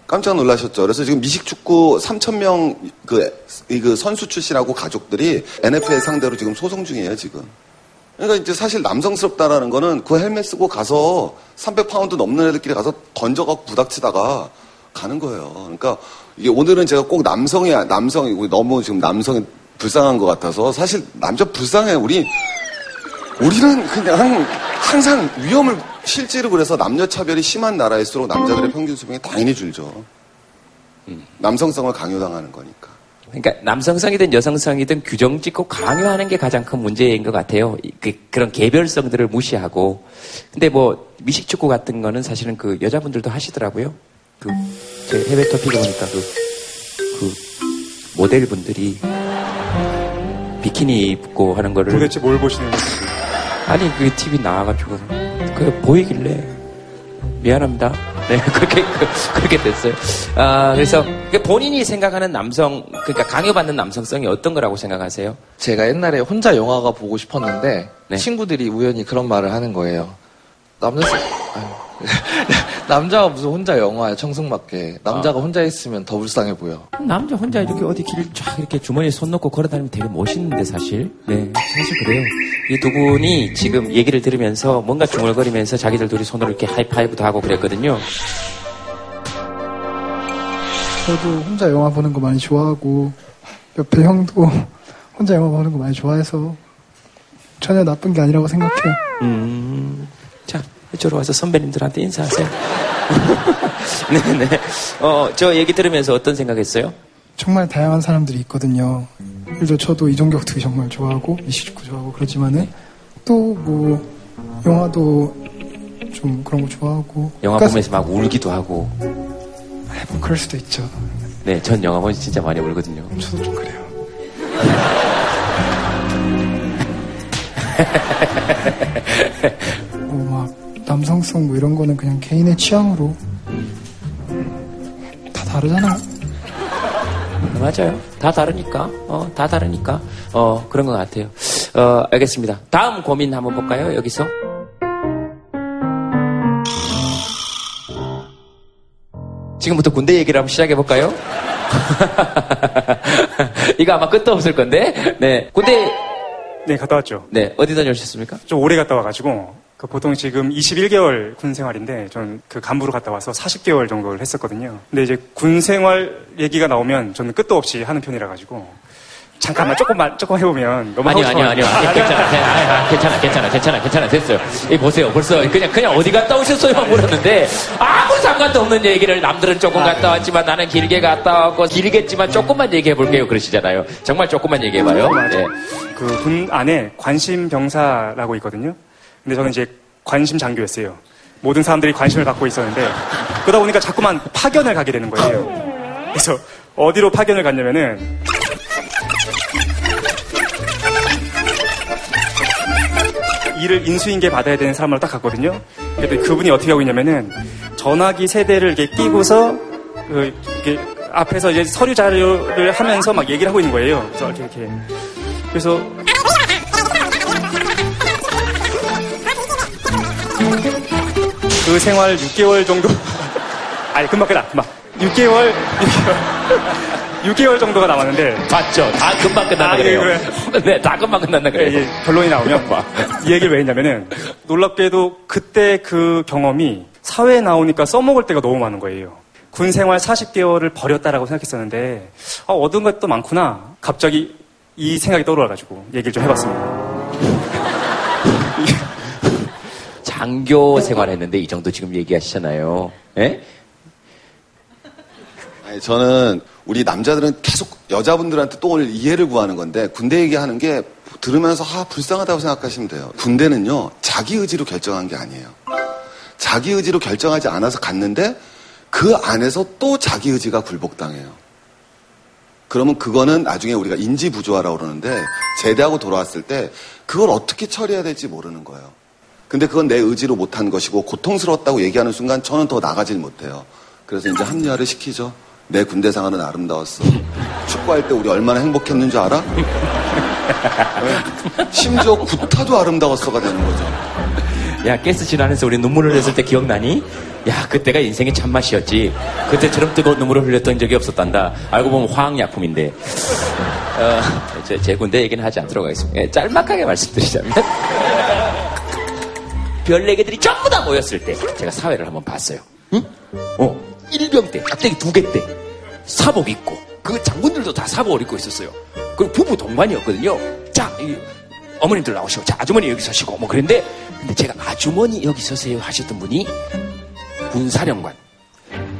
깜짝 놀라셨죠. 그래서 지금 미식축구 3,000명 그, 이그 선수 출신하고 가족들이 NFL 상대로 지금 소송 중이에요, 지금. 그러니까 이제 사실 남성스럽다라는 거는 그 헬멧 쓰고 가서 300파운드 넘는 애들끼리 가서 던져갖고 부닥치다가 가는 거예요. 그러니까 이게 오늘은 제가 꼭 남성이, 남성이, 너무 지금 남성이 불쌍한 것 같아서 사실 남자 불쌍해. 우리, 우리는 그냥 항상 위험을 실제로 그래서 남녀 차별이 심한 나라일수록 남자들의 평균 수명이 당연히 줄죠. 남성성을 강요당하는 거니까. 그러니까 남성성이든 여성성이든 규정 짓고 강요하는 게 가장 큰 문제인 것 같아요. 그, 그런 개별성들을 무시하고. 근데 뭐 미식축구 같은 거는 사실은 그 여자분들도 하시더라고요. 그 제 해외 토픽에 보니까 그, 그 모델분들이 비키니 입고 하는 거를 도대체 뭘 보시는 거지? 아니 그 TV 나와가지고 그 보이길래 미안합니다. 네 그렇게 그, 렇게 됐어요. 아 그래서 그 본인이 생각하는 남성 그러니까 강요받는 남성성이 어떤 거라고 생각하세요? 제가 옛날에 혼자 영화가 보고 싶었는데 네. 친구들이 우연히 그런 말을 하는 거예요. 남자 아유. 남자가 무슨 혼자 영화야 청승맞게 남자가 혼자 있으면 더 불쌍해 보여. 남자 혼자 이렇게 어디 길 쫙 이렇게 주머니에 손 넣고 걸어다니면 되게 멋있는데 사실. 네, 사실 그래요. 이 두 분이 지금 얘기를 들으면서 뭔가 중얼거리면서 자기들 둘이 손으로 이렇게 하이파이브도 하고 그랬거든요. 저도 혼자 영화 보는 거 많이 좋아하고 옆에 형도 혼자 영화 보는 거 많이 좋아해서 전혀 나쁜 게 아니라고 생각해요. 음, 자, 이쪽으로 와서 선배님들한테 인사하세요. 네네. 어, 저 얘기 들으면서 어떤 생각했어요? 정말 다양한 사람들이 있거든요. 예를 들어 저도 이종격 투기 정말 좋아하고 미식축구 좋아하고 그러지만은 또 뭐 영화도 좀 그런 거 좋아하고 영화 그러니까 보면서 막 울기도 하고. 뭐 그럴 수도 있죠. 네, 전 영화 보면 진짜 많이 울거든요. 저도 좀 그래요. 뭐 막 남성성 뭐 이런 거는 그냥 개인의 취향으로 다 다르잖아요. 맞아요. 다 다르니까. 어, 다 다르니까. 어, 그런 것 같아요. 어, 알겠습니다. 다음 고민 한번 볼까요? 여기서. 지금부터 군대 얘기를 한번 시작해 볼까요? 이거 아마 끝도 없을 건데. 네. 군대. 네, 갔다 왔죠. 네. 어디 다녀오셨습니까? 좀 오래 갔다 와가지고, 그 보통 지금 21개월 군 생활인데, 저는 그 간부로 갔다 와서 40개월 정도를 했었거든요. 근데 이제 군 생활 얘기가 나오면 저는 끝도 없이 하는 편이라 가지고, 잠깐만, 조금만, 조금 해보면 너무 아니요, 하고 아니요, 싶어요. 아니요. 괜찮아, 괜찮아, 괜찮아, 괜찮아, 괜찮아, 괜찮아, 됐어요. 이 보세요. 벌써 그냥, 그냥 어디 갔다 오셨어요? 물었는데, 아무 상관도 없는 얘기를 남들은 조금 갔다 왔지만 나는 길게 갔다 왔고, 길겠지만 조금만 얘기해 볼게요. 그러시잖아요. 정말 조금만 얘기해 봐요. 네. 그군 안에 관심 병사라고 있거든요. 근데 저는 이제 관심 장교였어요. 모든 사람들이 관심을 갖고 있었는데 그러다 보니까 자꾸만 파견을 가게 되는 거예요. 그래서 어디로 파견을 갔냐면은 일을 인수인계 받아야 되는 사람으로 딱 갔거든요. 근데 그분이 어떻게 하고 있냐면은 전화기 세대를 이렇게 끼고서 그 이렇게 앞에서 이제 서류 자료를 하면서 막 얘기를 하고 있는 거예요. 그래서 이렇게 이렇게 그래서 그 생활 6개월 정도 아니 금방 끝나 금방 6개월 6개월, 6개월 정도가 남았는데 맞죠 다 금방 끝난다 아, 예, 그래요 그래. 네, 다 금방 끝난다 그래요 예, 예, 결론이 나오면 이 얘기를 왜 했냐면은 놀랍게도 그때 그 경험이 사회에 나오니까 써먹을 때가 너무 많은 거예요. 군 생활 40개월을 버렸다라고 생각했었는데 아, 얻은 것도 많구나. 갑자기 이 생각이 떠올라가지고 얘기를 좀 해봤습니다. 장교 생활했는데 이 정도 지금 얘기하시잖아요. 예? 아니, 저는 우리 남자들은 계속 여자분들한테 또 오늘 이해를 구하는 건데 군대 얘기하는 게 들으면서 아 불쌍하다고 생각하시면 돼요. 군대는요 자기 의지로 결정한 게 아니에요. 자기 의지로 결정하지 않아서 갔는데 그 안에서 또 자기 의지가 굴복당해요. 그러면 그거는 나중에 우리가 인지 부조화라고 그러는데 제대하고 돌아왔을 때 그걸 어떻게 처리해야 될지 모르는 거예요. 근데 그건 내 의지로 못한 것이고 고통스러웠다고 얘기하는 순간 저는 더 나가질 못해요. 그래서 이제 합리화를 시키죠. 내 군대 생활은 아름다웠어. 축구할 때 우리 얼마나 행복했는 줄 알아? 네. 심지어 구타도 아름다웠어가 되는 거죠. 야, 가스 질환해서 우리 눈물 흘렸을 때 기억나니? 야, 그때가 인생의 참맛이었지. 그때처럼 뜨거운 눈물을 흘렸던 적이 없었단다. 알고 보면 화학약품인데. 어, 제, 제 군대 얘기는 하지 않도록 하겠습니다. 예, 짤막하게 말씀드리자면. 별네개들이 전부 다 모였을 때 제가 사회를 한번 봤어요. 응? 어, 일병 때, 깍대기 두 개 때, 사복 입고, 그 장군들도 다 사복을 입고 있었어요. 그리고 부부 동반이었거든요. 자, 이, 어머님들 나오시고, 자, 아주머니 여기 서시고, 뭐 그런데, 근데 제가 아주머니 여기 서세요 하셨던 분이 군사령관,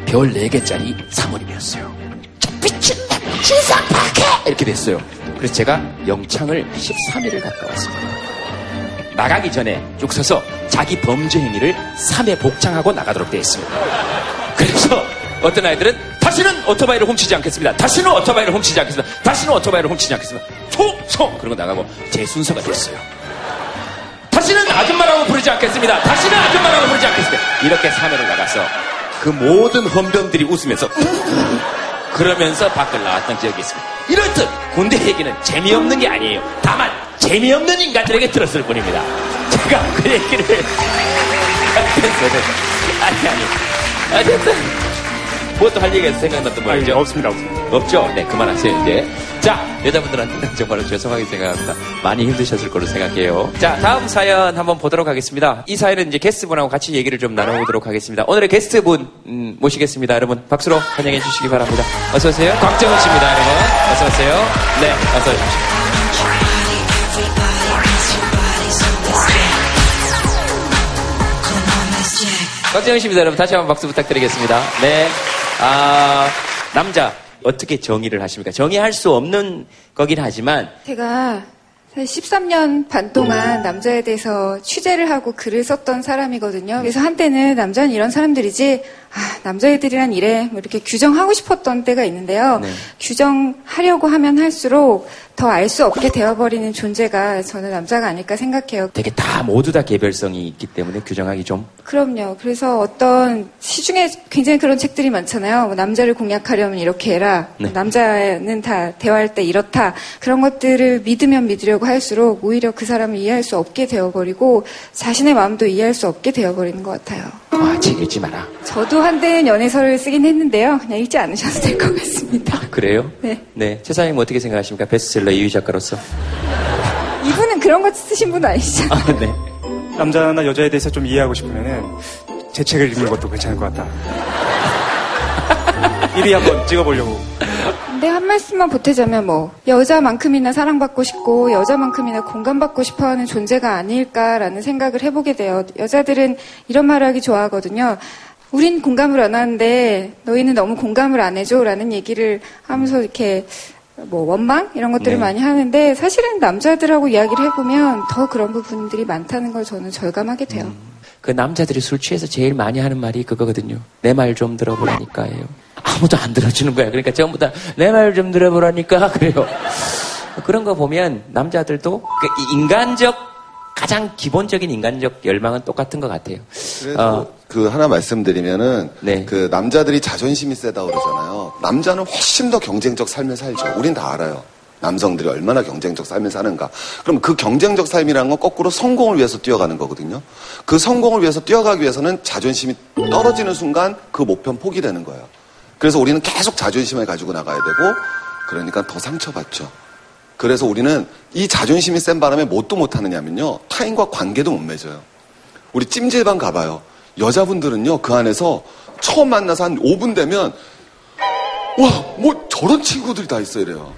별 4개짜리 사모님이었어요. 저 미친 진상파괴! 이렇게 됐어요. 그래서 제가 영창을 13일을 갔다 왔습니다. 나가기 전에 쭉 서서 자기 범죄 행위를 3회 복창하고 나가도록 되어 있습니다. 그래서 어떤 아이들은 다시는 오토바이를 훔치지 않겠습니다. 다시는 오토바이를 훔치지 않겠습니다. 다시는 오토바이를 훔치지 않겠습니다. 총! 그러고 나가고 제 순서가 됐어요. 다시는 아줌마라고 부르지 않겠습니다. 다시는 아줌마라고 부르지 않겠습니다. 이렇게 3회를 나가서 그 모든 헌병들이 웃으면서 그러면서 밖을 나왔던 기억이 있습니다. 이렇듯 군대 얘기는 재미없는 게 아니에요. 다만 재미없는 인간들에게 들었을 뿐입니다. 제가 그 얘기를 아니 아니 어쨌든 무엇도 할 얘기가 생각났던 모양이죠? 없습니다, 없습니다. 없죠? 네, 그만하세요, 이제. 자, 여자분들한테는 정말로 죄송하게 생각합니다. 많이 힘드셨을 거로 생각해요. 자, 다음 사연 한번 보도록 하겠습니다. 이 사연은 이제 게스트분하고 같이 얘기를 좀 나눠보도록 하겠습니다. 오늘의 게스트분, 음, 모시겠습니다. 여러분, 박수로 환영해 주시기 바랍니다. 어서오세요. 광정은 씨입니다, 여러분. 어서오세요. 네, 어서오십시오. 곽정은 씨입니다, 여러분. 다시 한번 박수 부탁드리겠습니다. 네. 아, 남자, 어떻게 정의를 하십니까? 정의할 수 없는 거긴 하지만, 제가 사실 13년 반 동안 남자에 대해서 취재를 하고 글을 썼던 사람이거든요. 그래서 한때는 남자는 이런 사람들이지, 아, 남자애들이란 이래, 뭐 이렇게 규정하고 싶었던 때가 있는데요. 네. 규정하려고 하면 할수록 더 알 수 없게 되어버리는 존재가 저는 남자가 아닐까 생각해요. 되게 다 모두 다 개별성이 있기 때문에 규정하기 좀 그럼요. 그래서 어떤 시중에 굉장히 그런 책들이 많잖아요. 뭐 남자를 공략하려면 이렇게 해라. 네. 남자는 다 대화할 때 이렇다. 그런 것들을 믿으면 믿으려고 할수록 오히려 그 사람을 이해할 수 없게 되어버리고 자신의 마음도 이해할 수 없게 되어버리는 것 같아요. 와, 책 읽지 마라. 저도 한때는 연애서를 쓰긴 했는데요. 그냥 읽지 않으셔도 될 것 같습니다. 그래요? 네. 네. 최사님 어떻게 생각하십니까? 베스트셀러 이유 작가로서. 이분은 그런 거 쓰신 분 아니시죠? 아, 네. 남자나 여자에 대해서 좀 이해하고 싶으면은 제 책을 읽는 것도 괜찮을 것 같다. 1위 한번 찍어보려고. 근데 한 말씀만 보태자면 뭐 여자만큼이나 사랑받고 싶고 여자만큼이나 공감받고 싶어하는 존재가 아닐까라는 생각을 해보게 돼요. 여자들은 이런 말을 하기 좋아하거든요. 우린 공감을 안 하는데 너희는 너무 공감을 안 해줘라는 얘기를 하면서 이렇게 뭐 원망 이런 것들을 네. 많이 하는데 사실은 남자들하고 이야기를 해보면 더 그런 부분들이 많다는 걸 저는 절감하게 돼요. 그 남자들이 술 취해서 제일 많이 하는 말이 그거거든요. 내 말 좀 들어보라니까예요. 아무도 안 들어주는 거야. 그러니까 전부 다 내 말 좀 들어보라니까 그래요. 그런 거 보면 남자들도 그 인간적 가장 기본적인 인간적 열망은 똑같은 것 같아요. 그래서 어, 그 하나 말씀드리면은 네. 그 남자들이 자존심이 세다고 그러잖아요. 남자는 훨씬 더 경쟁적 삶을 살죠. 우린 다 알아요. 남성들이 얼마나 경쟁적 삶을 사는가. 그럼 그 경쟁적 삶이라는 건 거꾸로 성공을 위해서 뛰어가는 거거든요. 그 성공을 위해서 뛰어가기 위해서는 자존심이 떨어지는 순간 그 목표는 포기되는 거예요. 그래서 우리는 계속 자존심을 가지고 나가야 되고 그러니까 더 상처받죠. 그래서 우리는 이 자존심이 센 바람에 뭣도 못하느냐면요. 타인과 관계도 못 맺어요. 우리 찜질방 가봐요. 여자분들은요, 그 안에서 처음 만나서 한 5분 되면, 와, 뭐 저런 친구들이 다 있어 이래요.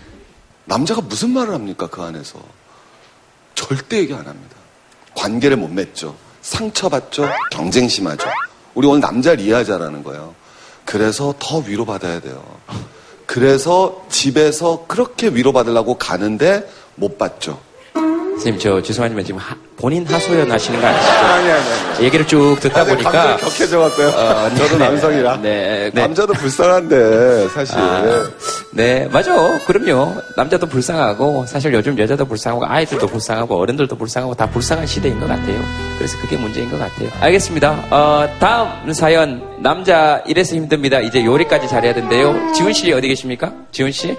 남자가 무슨 말을 합니까, 그 안에서. 절대 얘기 안 합니다. 관계를 못 맺죠. 상처받죠. 경쟁 심하죠. 우리 오늘 남자를 이해하자라는 거예요. 그래서 더 위로받아야 돼요. 그래서 집에서 그렇게 위로받으려고 가는데 못 받죠. 선생님 저 죄송하지만 지금 하- 본인 하소연 하시는 거 아니시죠? 아니, 아니, 아니. 얘기를 쭉 듣다 아니, 보니까 격해져 갖고요. 어, 네, 저도 네, 남성이라. 네, 네. 남자도 불쌍한데 사실. 아, 네, 맞아. 그럼요. 남자도 불쌍하고, 사실 요즘 여자도 불쌍하고, 아이들도 불쌍하고, 어른들도 불쌍하고, 다 불쌍한 시대인 것 같아요. 그래서 그게 문제인 것 같아요. 알겠습니다. 어, 다음 사연. 남자 이래서 힘듭니다. 이제 요리까지 잘해야 된대요. 지훈 씨 어디 계십니까? 지훈 씨?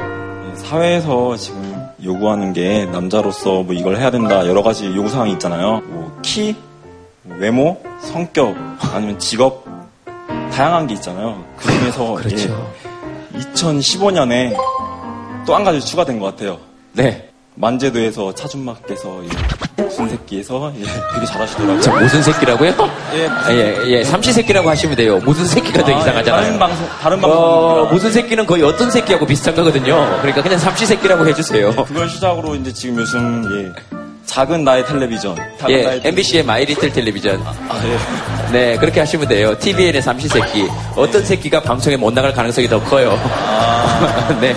사회에서 지금 요구하는 게 남자로서 뭐 이걸 해야 된다 여러 가지 요구 사항이 있잖아요. 뭐 키, 뭐 외모, 성격, 아니면 직업 다양한 게 있잖아요. 그 중에서 그렇죠. 2015년에 또 한 가지 추가된 것 같아요. 네. 만재도에서 차준마께서 예, 무슨 새끼에서 예, 되게 잘하시더라고요. 자, 무슨 새끼라고요? 예, 아, 예, 예, 삼시새끼라고 하시면 돼요. 무슨 새끼가 더 아, 예, 이상하잖아요. 다른 방송, 다른 어, 방송입니다. 무슨 새끼는 거의 어떤 새끼하고 비슷한 거거든요. 그러니까 그냥 삼시새끼라고 해주세요. 그걸 시작으로 이제 지금 요즘 예, 작은 나의 텔레비전, 작은 예, 나의 MBC의 마이리틀 텔레비전. 아, 예. 네, 그렇게 하시면 돼요. TVN의 삼시새끼. 어떤 새끼가 방송에 못 나갈 가능성이 더 커요. 네.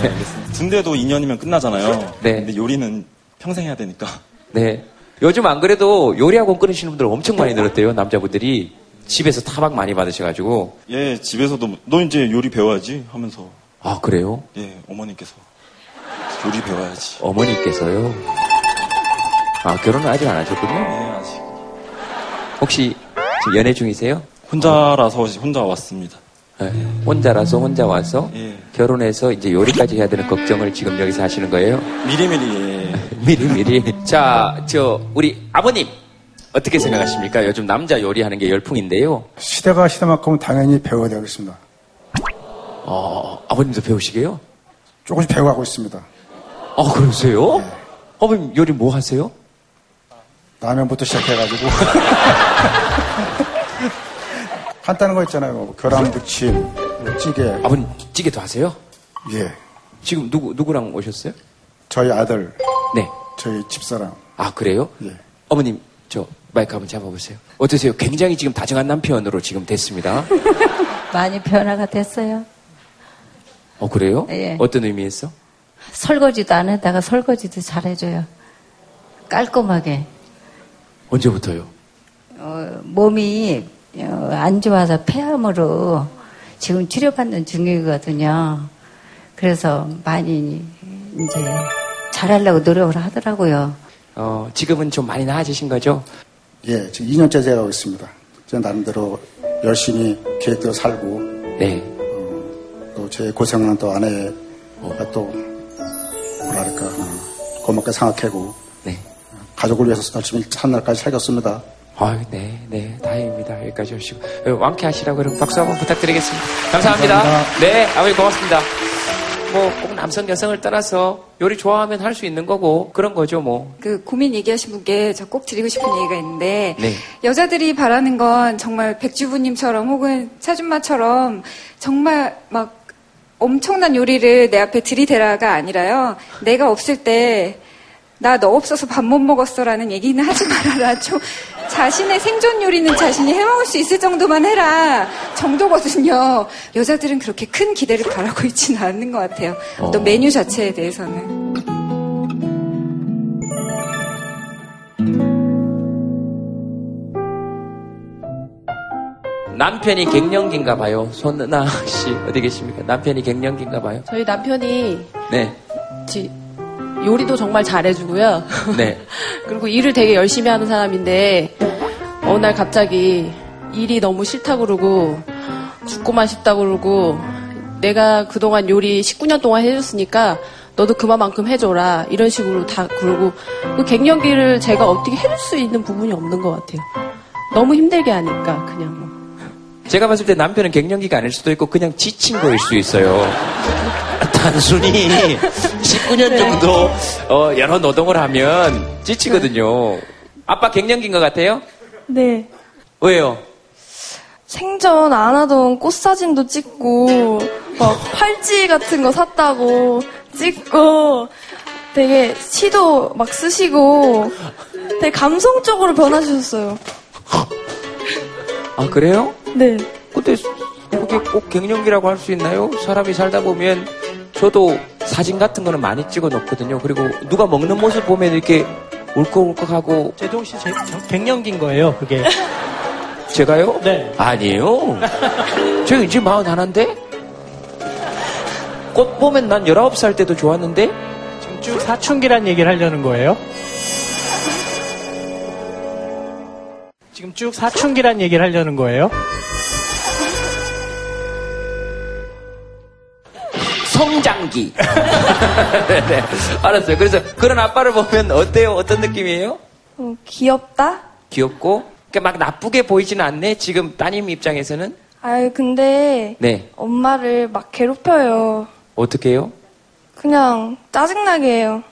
군대도 2년이면 끝나잖아요. 네. 근데 요리는 평생 해야 되니까. 네. 요즘 안 그래도 요리학원 끊으시는 분들 엄청 많이 늘었대요. 남자분들이. 집에서 타박 많이 받으셔가지고. 예, 집에서도 너 이제 요리 배워야지 하면서 아, 그래요? 예, 어머님께서 요리 배워야지. 어머니께서요. 아, 결혼은 아직 안 하셨군요? 네, 아직. 혹시 지금 연애 중이세요? 혼자라서 혼자 왔습니다. 네. 혼자라서 혼자 와서 예. 결혼해서 이제 요리까지 해야 되는 걱정을 지금 여기서 하시는 거예요? 미리미리 예. 미리미리. 자, 저 우리 아버님 어떻게 생각하십니까? 요즘 남자 요리하는 게 열풍인데요. 시대가 시대만큼은 당연히 배워야 되겠습니다. 어, 아버님도 배우시게요? 조금씩 배워가고 있습니다. 아, 그러세요? 아버님 요리 뭐 하세요? 라면부터 시작해가지고. 간단한 거 있잖아요. 뭐 계란 부침, 뭐 찌개. 아버님 찌개도 하세요? 예. 지금 누구 누구랑 오셨어요? 저희 아들, 네. 저희 집사람. 아, 그래요? 예. 어머님 저 마이크 한번 잡아보세요. 어떠세요? 굉장히 지금 다정한 남편으로 지금 됐습니다. 많이 변화가 됐어요. 어, 그래요? 예. 어떤 의미에서? 설거지도 안 해다가 설거지도 잘 해줘요. 깔끔하게. 언제부터요? 어, 몸이 어, 안 좋아서 폐암으로 지금 치료받는 중이거든요. 그래서 많이 이제 잘하려고 노력을 하더라고요. 어, 지금은 좀 많이 나아지신 거죠? 예, 지금 2년째 제가 있습니다. 제 나름대로 열심히 계획대로 살고, 네. 또제 고생하는 또 아내가 또, 뭐랄까, 어, 고맙게 생각하고, 네. 가족을 위해서 열심히 참날까지 살겠습니다. 아, 네, 네, 다행입니다. 여기까지 오시고 어, 완쾌하시라고 그럼 박수 한번 부탁드리겠습니다. 감사합니다. 감사합니다. 네, 아버지 고맙습니다. 뭐 꼭 남성 여성을 떠나서 요리 좋아하면 할 수 있는 거고 그런 거죠, 뭐. 그 고민 얘기하신 분께 저 꼭 드리고 싶은 얘기가 있는데 네. 여자들이 바라는 건 정말 백주부님처럼 혹은 차준마처럼 정말 막 엄청난 요리를 내 앞에 들이대라가 아니라요. 내가 없을 때 나 너 없어서 밥 못 먹었어라는 얘기는 하지 말아라. 좀 자신의 생존 요리는 자신이 해먹을 수 있을 정도만 해라 정도거든요. 여자들은 그렇게 큰 기대를 바라고 있지는 않는 것 같아요. 어떤 메뉴 자체에 대해서는. 남편이 갱년기인가 봐요. 손은아 씨 어디 계십니까? 남편이 갱년기인가 봐요. 저희 남편이 네, 지- 요리도 정말 잘해주고요. 네. 그리고 일을 되게 열심히 하는 사람인데 어느 날 갑자기 일이 너무 싫다 그러고 죽고만 싶다 그러고 내가 그동안 요리 19년 동안 해줬으니까 너도 그만큼 해줘라 이런 식으로 다 그러고 그 갱년기를 제가 어떻게 해줄 수 있는 부분이 없는 것 같아요. 너무 힘들게 하니까 그냥 뭐. 제가 봤을 때 남편은 갱년기가 아닐 수도 있고 그냥 지친 거일 수 있어요. 단순히 19년 정도 어, 여러 노동을 하면 지치거든요. 아빠 갱년기인 것 같아요? 네. 왜요? 생전 안 하던 꽃 사진도 찍고, 막 팔찌 같은 거 샀다고 찍고, 되게 시도 막 쓰시고, 되게 감성적으로 변하셨어요. 아 그래요? 네. 근데 그게 꼭 갱년기라고 할 수 있나요? 사람이 살다 보면 저도 사진 같은 거는 많이 찍어 놓거든요. 그리고 누가 먹는 모습 보면 이렇게 울컥울컥하고 제동 씨 제- 저- 갱년기인 거예요, 그게. 제가요? 네. 아니에요. 저 이제 마흔 하나인데? 꽃 보면 난 19살 때도 좋았는데? 지금 쭉 사춘기란 얘기를 하려는 거예요? 지금 쭉 사춘기란 얘기를 하려는 거예요? 성장기. 네, 네. 알았어요. 그래서 그런 아빠를 보면 어때요? 어떤 느낌이에요? 어, 귀엽다? 귀엽고? 그러니까 막 나쁘게 보이지는 않네? 지금 따님 입장에서는? 아유, 근데 네. 엄마를 막 괴롭혀요. 어떻게 해요? 그냥 짜증나게 해요.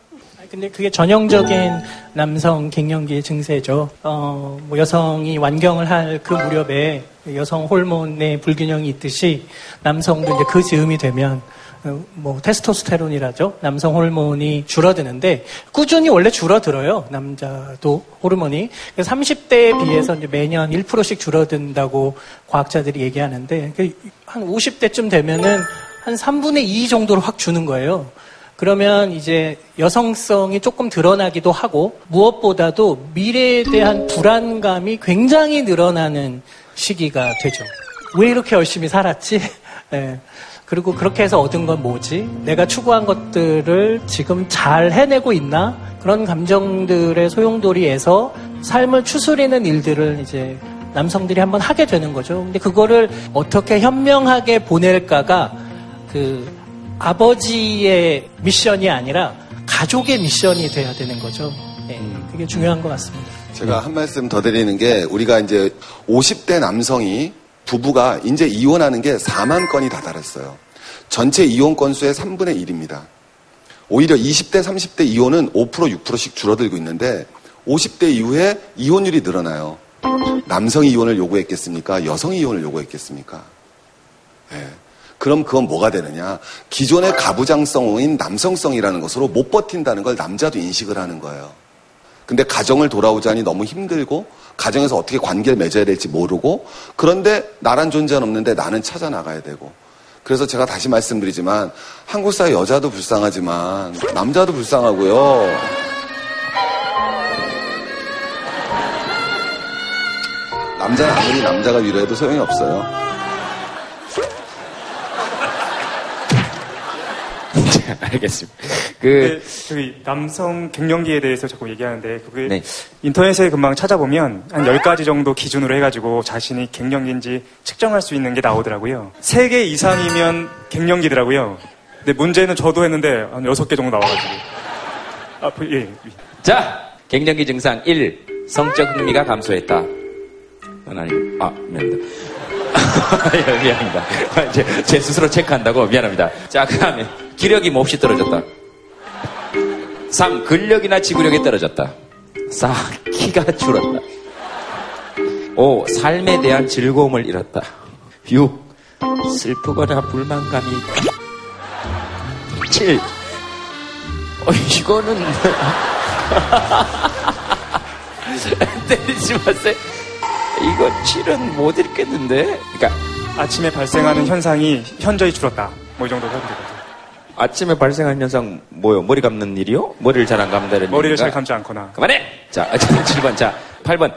근데 그게 전형적인 남성 갱년기의 증세죠. 어, 뭐 여성이 완경을 할 그 무렵에 여성 호르몬의 불균형이 있듯이 남성도 이제 그 즈음이 되면 어, 뭐 테스토스테론이라죠. 남성 호르몬이 줄어드는데 꾸준히 원래 줄어들어요. 남자도 호르몬이. 그래서 30대에 비해서 이제 매년 1%씩 줄어든다고 과학자들이 얘기하는데 그한 50대쯤 되면은 한 3분의 2 정도로 확 주는 거예요. 그러면 이제 여성성이 조금 드러나기도 하고 무엇보다도 미래에 대한 불안감이 굉장히 늘어나는 시기가 되죠. 왜 이렇게 열심히 살았지? 예. 그리고 그렇게 해서 얻은 건 뭐지? 내가 추구한 것들을 지금 잘 해내고 있나? 그런 감정들의 소용돌이에서 삶을 추스리는 일들을 이제 남성들이 한번 하게 되는 거죠. 근데 그거를 어떻게 현명하게 보낼까가 그 아버지의 미션이 아니라 가족의 미션이 돼야 되는 거죠. 예, 그게 중요한 것 같습니다. 제가 한 말씀 더 드리는 게 우리가 이제 50대 남성이 부부가 이제 이혼하는 게 4만 건이 다다랐어요. 전체 이혼 건수의 3분의 1입니다. 오히려 20대, 30대 이혼은 5% 6%씩 줄어들고 있는데 50대 이후에 이혼율이 늘어나요. 남성이 이혼을 요구했겠습니까? 여성이 이혼을 요구했겠습니까? 예. 그럼 그건 뭐가 되느냐? 기존의 가부장성인 남성성이라는 것으로 못 버틴다는 걸 남자도 인식을 하는 거예요. 근데 가정을 돌아오자니 너무 힘들고 가정에서 어떻게 관계를 맺어야 될지 모르고 그런데 나란 존재는 없는데 나는 찾아 나가야 되고 그래서 제가 다시 말씀드리지만 한국 사회 여자도 불쌍하지만 남자도 불쌍하고요. 남자는 아무리 남자가 위로해도 소용이 없어요. 알겠습니다. 그 저기 남성 갱년기에 대해서 자꾸 얘기하는데 그게 네. 인터넷에 금방 찾아보면 한 10가지 정도 기준으로 해 가지고 자신이 갱년기인지 측정할 수 있는 게 나오더라고요. 3개 이상이면 갱년기더라고요. 근데 문제는 저도 했는데 한 6개 정도 나와 가지고. 아, 그, 예. 자, 갱년기 증상 1. 성적 흥미가 감소했다. 그건 아니, 아, 미안합니다. 예, 미안합니다. 제, 제 스스로 체크한다고 미안합니다. 자, 그 다음에 기력이 몹시 떨어졌다. 3. 근력이나 지구력이 떨어졌다. 4. 키가 줄었다. 5. 삶에 대한 즐거움을 잃었다. 6. 슬프거나 불만감이 있다. 7. 어, 이거는 때리지 마세요. 이거 7은 못 읽겠는데? 그러니까 아침에 발생하는 현상이 현저히 줄었다. 뭐 이 정도 하면 되거든요. 아침에 발생하는 현상 뭐요? 머리 감는 일이요? 머리를 잘 안 감다는 머리를? 잘 감지 않거나. 그만해! 자, 어쨌든 7번. 자, 8번.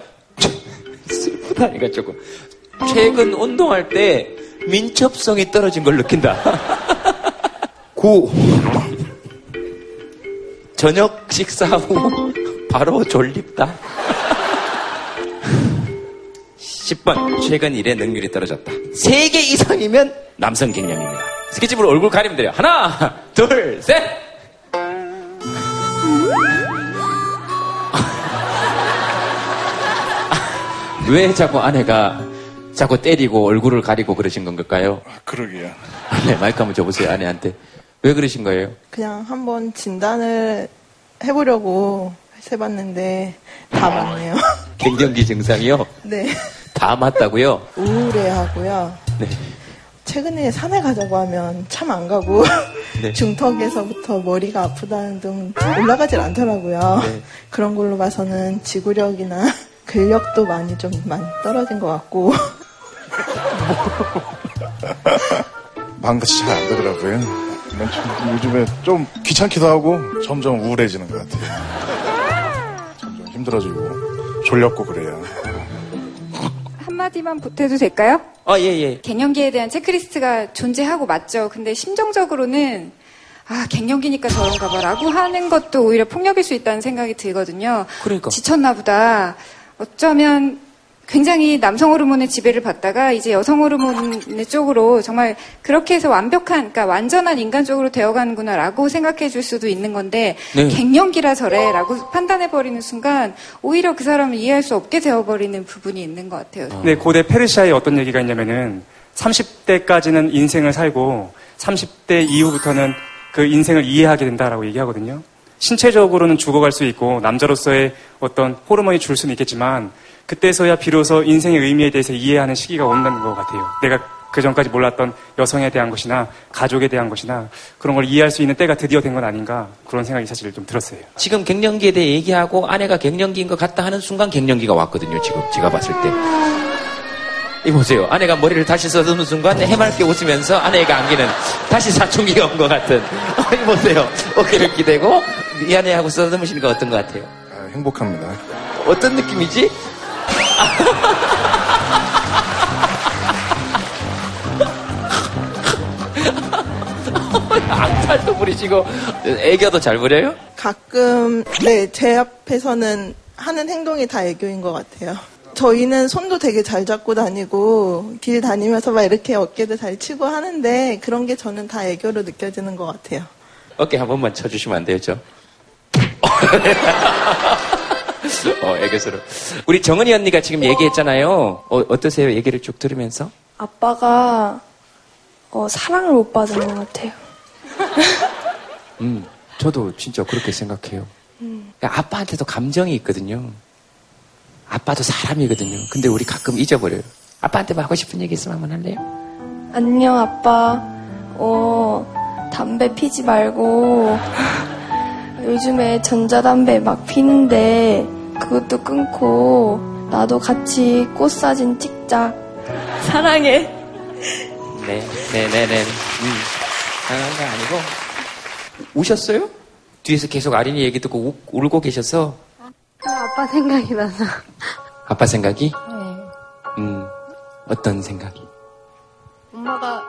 슬프다니까 조금. 최근 운동할 때 민첩성이 떨어진 걸 느낀다. 9. 저녁 식사 후 바로 졸립다. 10번. 최근 일의 능률이 떨어졌다. 3개 이상이면 남성 갱년입니다. 스케치북으로 얼굴 가리면 돼요. 하나, 둘, 셋! 왜 자꾸 아내가 자꾸 때리고 얼굴을 가리고 그러신 건가요? 그러게요. 네, 마이크 한번 줘보세요, 아내한테. 왜 그러신 거예요? 그냥 한번 진단을 해보려고 해봤는데 다 맞네요. 갱년기 증상이요? 네. 다 맞다고요? 우울해하고요. 네. 최근에 산에 가자고 하면 참 안 가고 네. 중턱에서부터 머리가 아프다는 등 올라가질 않더라고요. 네. 그런 걸로 봐서는 지구력이나 근력도 많이 좀 많이 떨어진 것 같고 마음같이 잘 안 되더라고요. 요즘에 좀 귀찮기도 하고 점점 우울해지는 것 같아요. 점점 힘들어지고 졸렸고 그래요. 한마디만 보태도 될까요? 아, 예, 예. 갱년기에 대한 체크리스트가 존재하고 맞죠. 근데 심정적으로는 아, 갱년기니까 저런가 봐. 라고 하는 것도 오히려 폭력일 수 있다는 생각이 들거든요. 그러니까. 지쳤나 보다. 어쩌면 굉장히 남성 호르몬의 지배를 받다가 이제 여성 호르몬의 쪽으로 정말 그렇게 해서 완벽한, 그러니까 완전한 인간 쪽으로 되어가는구나라고 생각해 줄 수도 있는 건데 네. 갱년기라 저래라고 판단해 버리는 순간 오히려 그 사람을 이해할 수 없게 되어버리는 부분이 있는 것 같아요. 근데 고대 페르시아에 어떤 얘기가 있냐면은 30대까지는 인생을 살고 30대 이후부터는 그 인생을 이해하게 된다라고 얘기하거든요. 신체적으로는 죽어갈 수 있고 남자로서의 어떤 호르몬이 줄 수는 있겠지만 그때서야 비로소 인생의 의미에 대해서 이해하는 시기가 온다는 것 같아요. 내가 그 전까지 몰랐던 여성에 대한 것이나 가족에 대한 것이나 그런 걸 이해할 수 있는 때가 드디어 된 건 아닌가 그런 생각이 사실 좀 들었어요. 지금 갱년기에 대해 얘기하고 아내가 갱년기인 것 같다 하는 순간 갱년기가 왔거든요. 지금 제가 봤을 때. 이 보세요. 아내가 머리를 다시 써주는 순간 해맑게 웃으면서 아내가 안기는 다시 사춘기가 온 것 같은. 어, 이 보세요. 어깨를 기대고 미안해 하고 써듬으시는 거 어떤 것 같아요? 아, 행복합니다. 어떤 느낌이지? 앙탈도 부리시고 애교도 잘 부려요? 가끔 네 제 앞에서는 하는 행동이 다 애교인 것 같아요. 저희는 손도 되게 잘 잡고 다니고 길 다니면서 막 이렇게 어깨도 잘 치고 하는데 그런 게 저는 다 애교로 느껴지는 것 같아요. 어깨 한 번만 쳐주시면 안 저? 어, 애교스러. 우리 정은이 언니가 지금 얘기했잖아요. 어, 어떠세요? 얘기를 쭉 들으면서? 아빠가 어, 사랑을 못 받은 것 같아요. 음, 저도 진짜 그렇게 생각해요. 음. 그러니까 아빠한테도 감정이 있거든요. 아빠도 사람이거든요. 근데 우리 가끔 잊어버려요. 아빠한테 뭐 하고 싶은 얘기 있으면 한번 할래요? 안녕 아빠. 어 담배 피지 말고 요즘에 전자담배 막 피는데 그것도 끊고 나도 같이 꽃 사진 찍자. 사랑해. 네, 네, 네, 네. 음, 당한 거 아니고. 우셨어요? 뒤에서 계속 아린이 얘기 듣고 우- 울고 계셔서 아빠 생각이 나서. 아빠 생각이? 네. 음, 어떤 생각이? 엄마가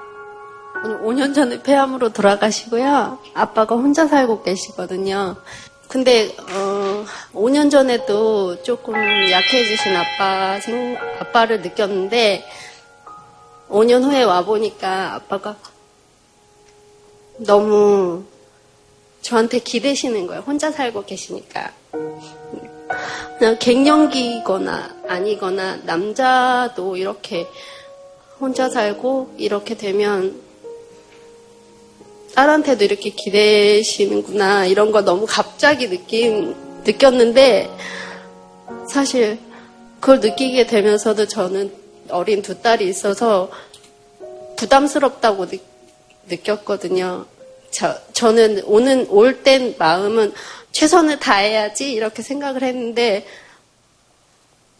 5년 전에 폐암으로 돌아가시고요. 아빠가 혼자 살고 계시거든요. 근데 어, 5년 전에도 조금 약해지신 아빠 생, 아빠를 느꼈는데 5년 후에 와 보니까 아빠가 너무 저한테 기대시는 거예요. 혼자 살고 계시니까. 그냥 갱년기거나 아니거나 남자도 이렇게 혼자 살고 이렇게 되면 딸한테도 이렇게 기대시는구나 이런 거 너무 갑자기 느낀 느꼈는데 사실 그걸 느끼게 되면서도 저는 어린 두 딸이 있어서 부담스럽다고 느, 느꼈거든요. 저, 저는 오는 올 땐 마음은 최선을 다해야지 이렇게 생각을 했는데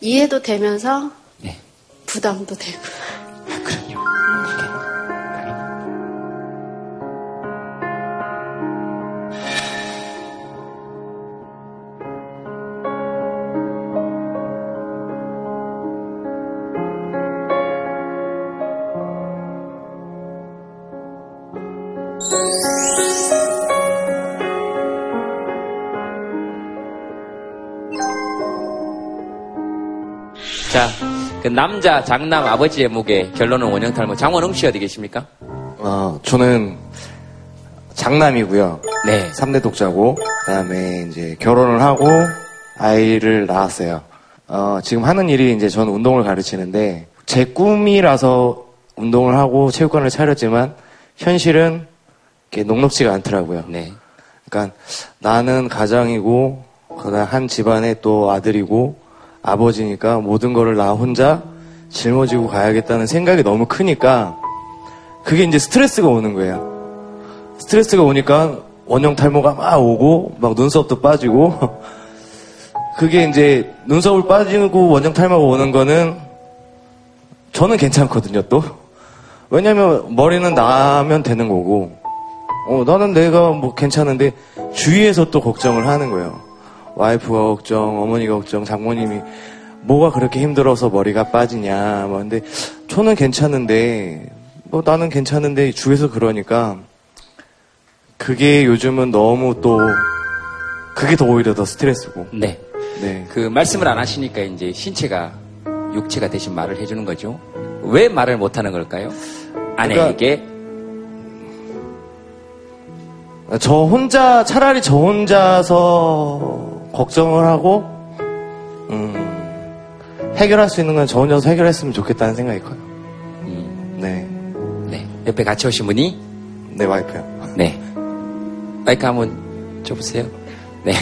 이해도 되면서 부담도 되고. 자, 그 남자 장남 아버지의 무게 결론은 원형 탈모. 장원웅 씨 어디 계십니까? 어, 저는 장남이고요. 네. 3대 독자고, 그 다음에 이제 결혼을 하고 아이를 낳았어요. 어, 지금 하는 일이 이제 저는 운동을 가르치는데, 제 꿈이라서 운동을 하고 체육관을 차렸지만, 현실은 이렇게 녹록지가 않더라고요. 네. 그러니까 나는 가장이고, 그다음 한 집안의 또 아들이고, 아버지니까 모든 거를 나 혼자 짊어지고 가야겠다는 생각이 너무 크니까, 그게 이제 스트레스가 오는 거예요. 스트레스가 오니까 원형 탈모가 막 오고 막 눈썹도 빠지고 그게 이제 눈썹을 빠지고 원형 탈모가 오는 거는 저는 괜찮거든요 또. 왜냐면 머리는 나면 되는 거고. 어 나는 내가 뭐 괜찮은데 주위에서 또 걱정을 하는 거예요 와이프가 걱정 어머니가 걱정 장모님이 뭐가 그렇게 힘들어서 머리가 빠지냐 뭐 근데 저는 괜찮은데 뭐 나는 괜찮은데 주위에서 그러니까 그게 요즘은 너무 또 그게 더 오히려 더 스트레스고. 네. 네. 그 말씀을 안 하시니까 이제 신체가 육체가 대신 말을 해주는 거죠. 왜 말을 못 하는 걸까요? 아내에게 저 혼자 차라리 저 혼자서 걱정을 하고 음, 해결할 수 있는 건 저 혼자서 해결했으면 좋겠다는 생각이 커요. 네. 옆에 같이 오신 분이? 네, 와이프요. 네. 마이크 한번 줘보세요. 네.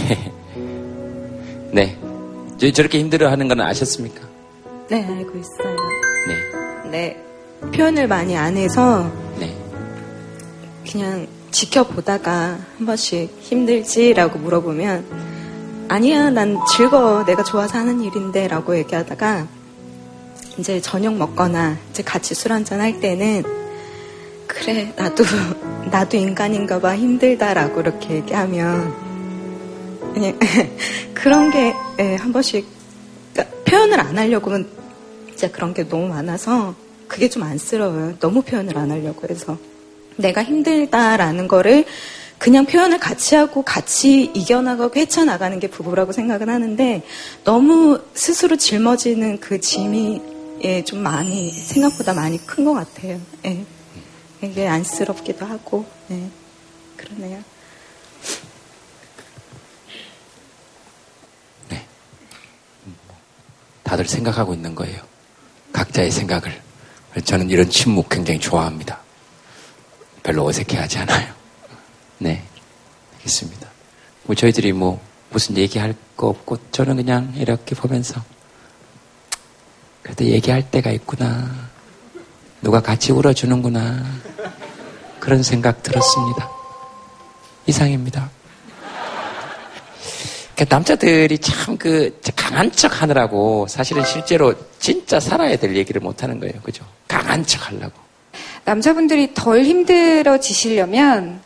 네. 저, 저렇게 힘들어 하는 건 아셨습니까? 네, 알고 있어요. 네. 네. 표현을 많이 안 해서 네. 그냥 지켜보다가 한 번씩 힘들지라고 물어보면 아니야, 난 즐거워. 내가 좋아서 하는 일인데 라고 얘기하다가 이제 저녁 먹거나 이제 같이 술 한잔 할 때는 그래, 나도, 나도 인간인가 봐. 힘들다 라고 이렇게 얘기하면 그냥 그런 게 한 번씩 그러니까 표현을 안 하려고 하면 진짜 그런 게 너무 많아서 그게 좀 안쓰러워요. 너무 표현을 안 하려고 해서. 내가 힘들다라는 거를 그냥 표현을 같이 하고 같이 이겨나가고 헤쳐나가는 게 부부라고 생각은 하는데 너무 스스로 짊어지는 그 짐이 예, 좀 많이 생각보다 많이 큰 것 같아요. 예. 이게 안쓰럽기도 하고 예. 그러네요. 다들 생각하고 있는 거예요. 각자의 생각을. 저는 이런 침묵 굉장히 좋아합니다. 별로 어색해하지 않아요. 네. 알겠습니다. 뭐 저희들이 뭐 무슨 얘기할 거 없고 저는 그냥 이렇게 보면서 그래도 얘기할 때가 있구나. 누가 같이 울어주는구나. 그런 생각 들었습니다. 이상입니다. 그러니까 남자들이 참 그 강한 척 하느라고 사실은 실제로 진짜 살아야 될 얘기를 못 하는 거예요. 그죠? 강한 척 하려고. 남자분들이 덜 힘들어지시려면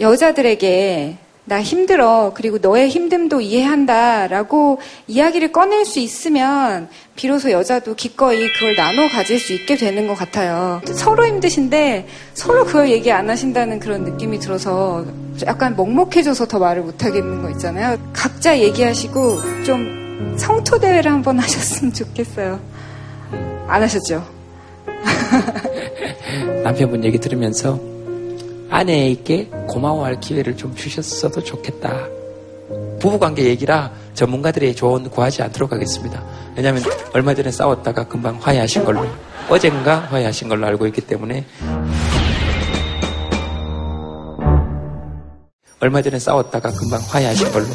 여자들에게 나 힘들어. 그리고 너의 힘듦도 이해한다. 라고 이야기를 꺼낼 수 있으면 비로소 여자도 기꺼이 그걸 나눠 가질 수 있게 되는 것 같아요. 서로 힘드신데 서로 그걸 얘기 안 하신다는 그런 느낌이 들어서 약간 먹먹해져서 더 말을 못 하겠는 거 있잖아요. 각자 얘기하시고 좀 성토대회를 한번 하셨으면 좋겠어요. 안 하셨죠? 남편분 얘기 들으면서 아내에게 고마워할 기회를 좀 주셨어도 좋겠다. 부부관계 얘기라 전문가들의 조언 구하지 않도록 하겠습니다. 왜냐하면 얼마 전에 싸웠다가 금방 화해하신 걸로 어젠가 화해하신 걸로 알고 있기 때문에 얼마 전에 싸웠다가 금방 화해하신 걸로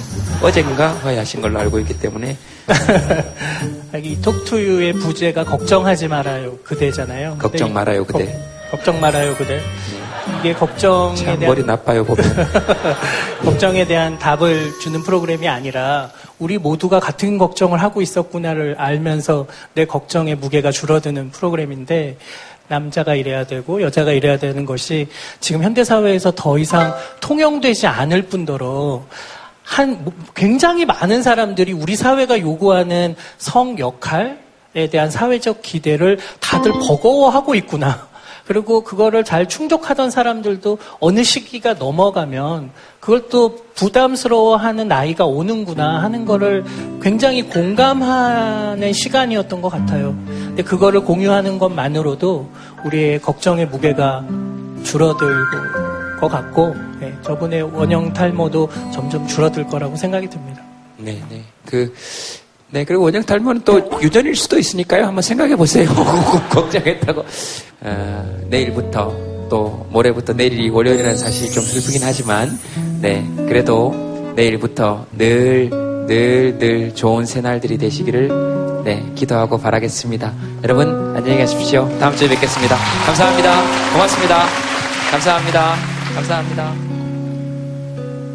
어젠가 화해하신 걸로 알고 있기 때문에 이 톡투유의 부제가 걱정하지 말아요 그대잖아요. 걱정 말아요 그대. 걱, 걱정 말아요 그대. 이게 걱정에 참 대한 머리 나빠요 보면. 걱정에 대한 답을 주는 프로그램이 아니라 우리 모두가 같은 걱정을 하고 있었구나를 알면서 내 걱정의 무게가 줄어드는 프로그램인데 남자가 이래야 되고 여자가 이래야 되는 것이 지금 현대 사회에서 더 이상 통용되지 않을 뿐더러 한 굉장히 많은 사람들이 우리 사회가 요구하는 성 역할에 대한 사회적 기대를 다들 버거워하고 있구나. 그리고 그거를 잘 충족하던 사람들도 어느 시기가 넘어가면 그걸 또 부담스러워하는 나이가 오는구나 하는 거를 굉장히 공감하는 시간이었던 것 같아요. 근데 그거를 공유하는 것만으로도 우리의 걱정의 무게가 줄어들고 것 같고 네, 저분의 원형 탈모도 점점 줄어들 거라고 생각이 듭니다. 네, 네. 그, 네, 그리고 원형 탈모는 또 유전일 수도 있으니까요. 한번 생각해 보세요. 걱정했다고. 어, 내일부터 또 모레부터 내일이 월요일이라는 사실이 좀 슬프긴 하지만, 네, 그래도 내일부터 늘, 늘, 늘 좋은 새날들이 되시기를, 네, 기도하고 바라겠습니다. 여러분, 안녕히 가십시오. 다음 주에 뵙겠습니다. 감사합니다. 고맙습니다. 감사합니다. 감사합니다.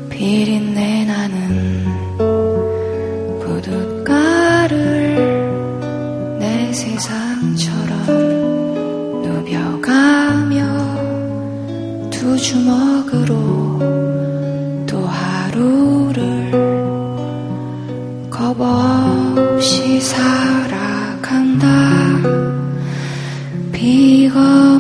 비린내 나는 세상처럼 누벼가며 두 주먹으로 또 하루를 겁 없이 살아간다. 비겁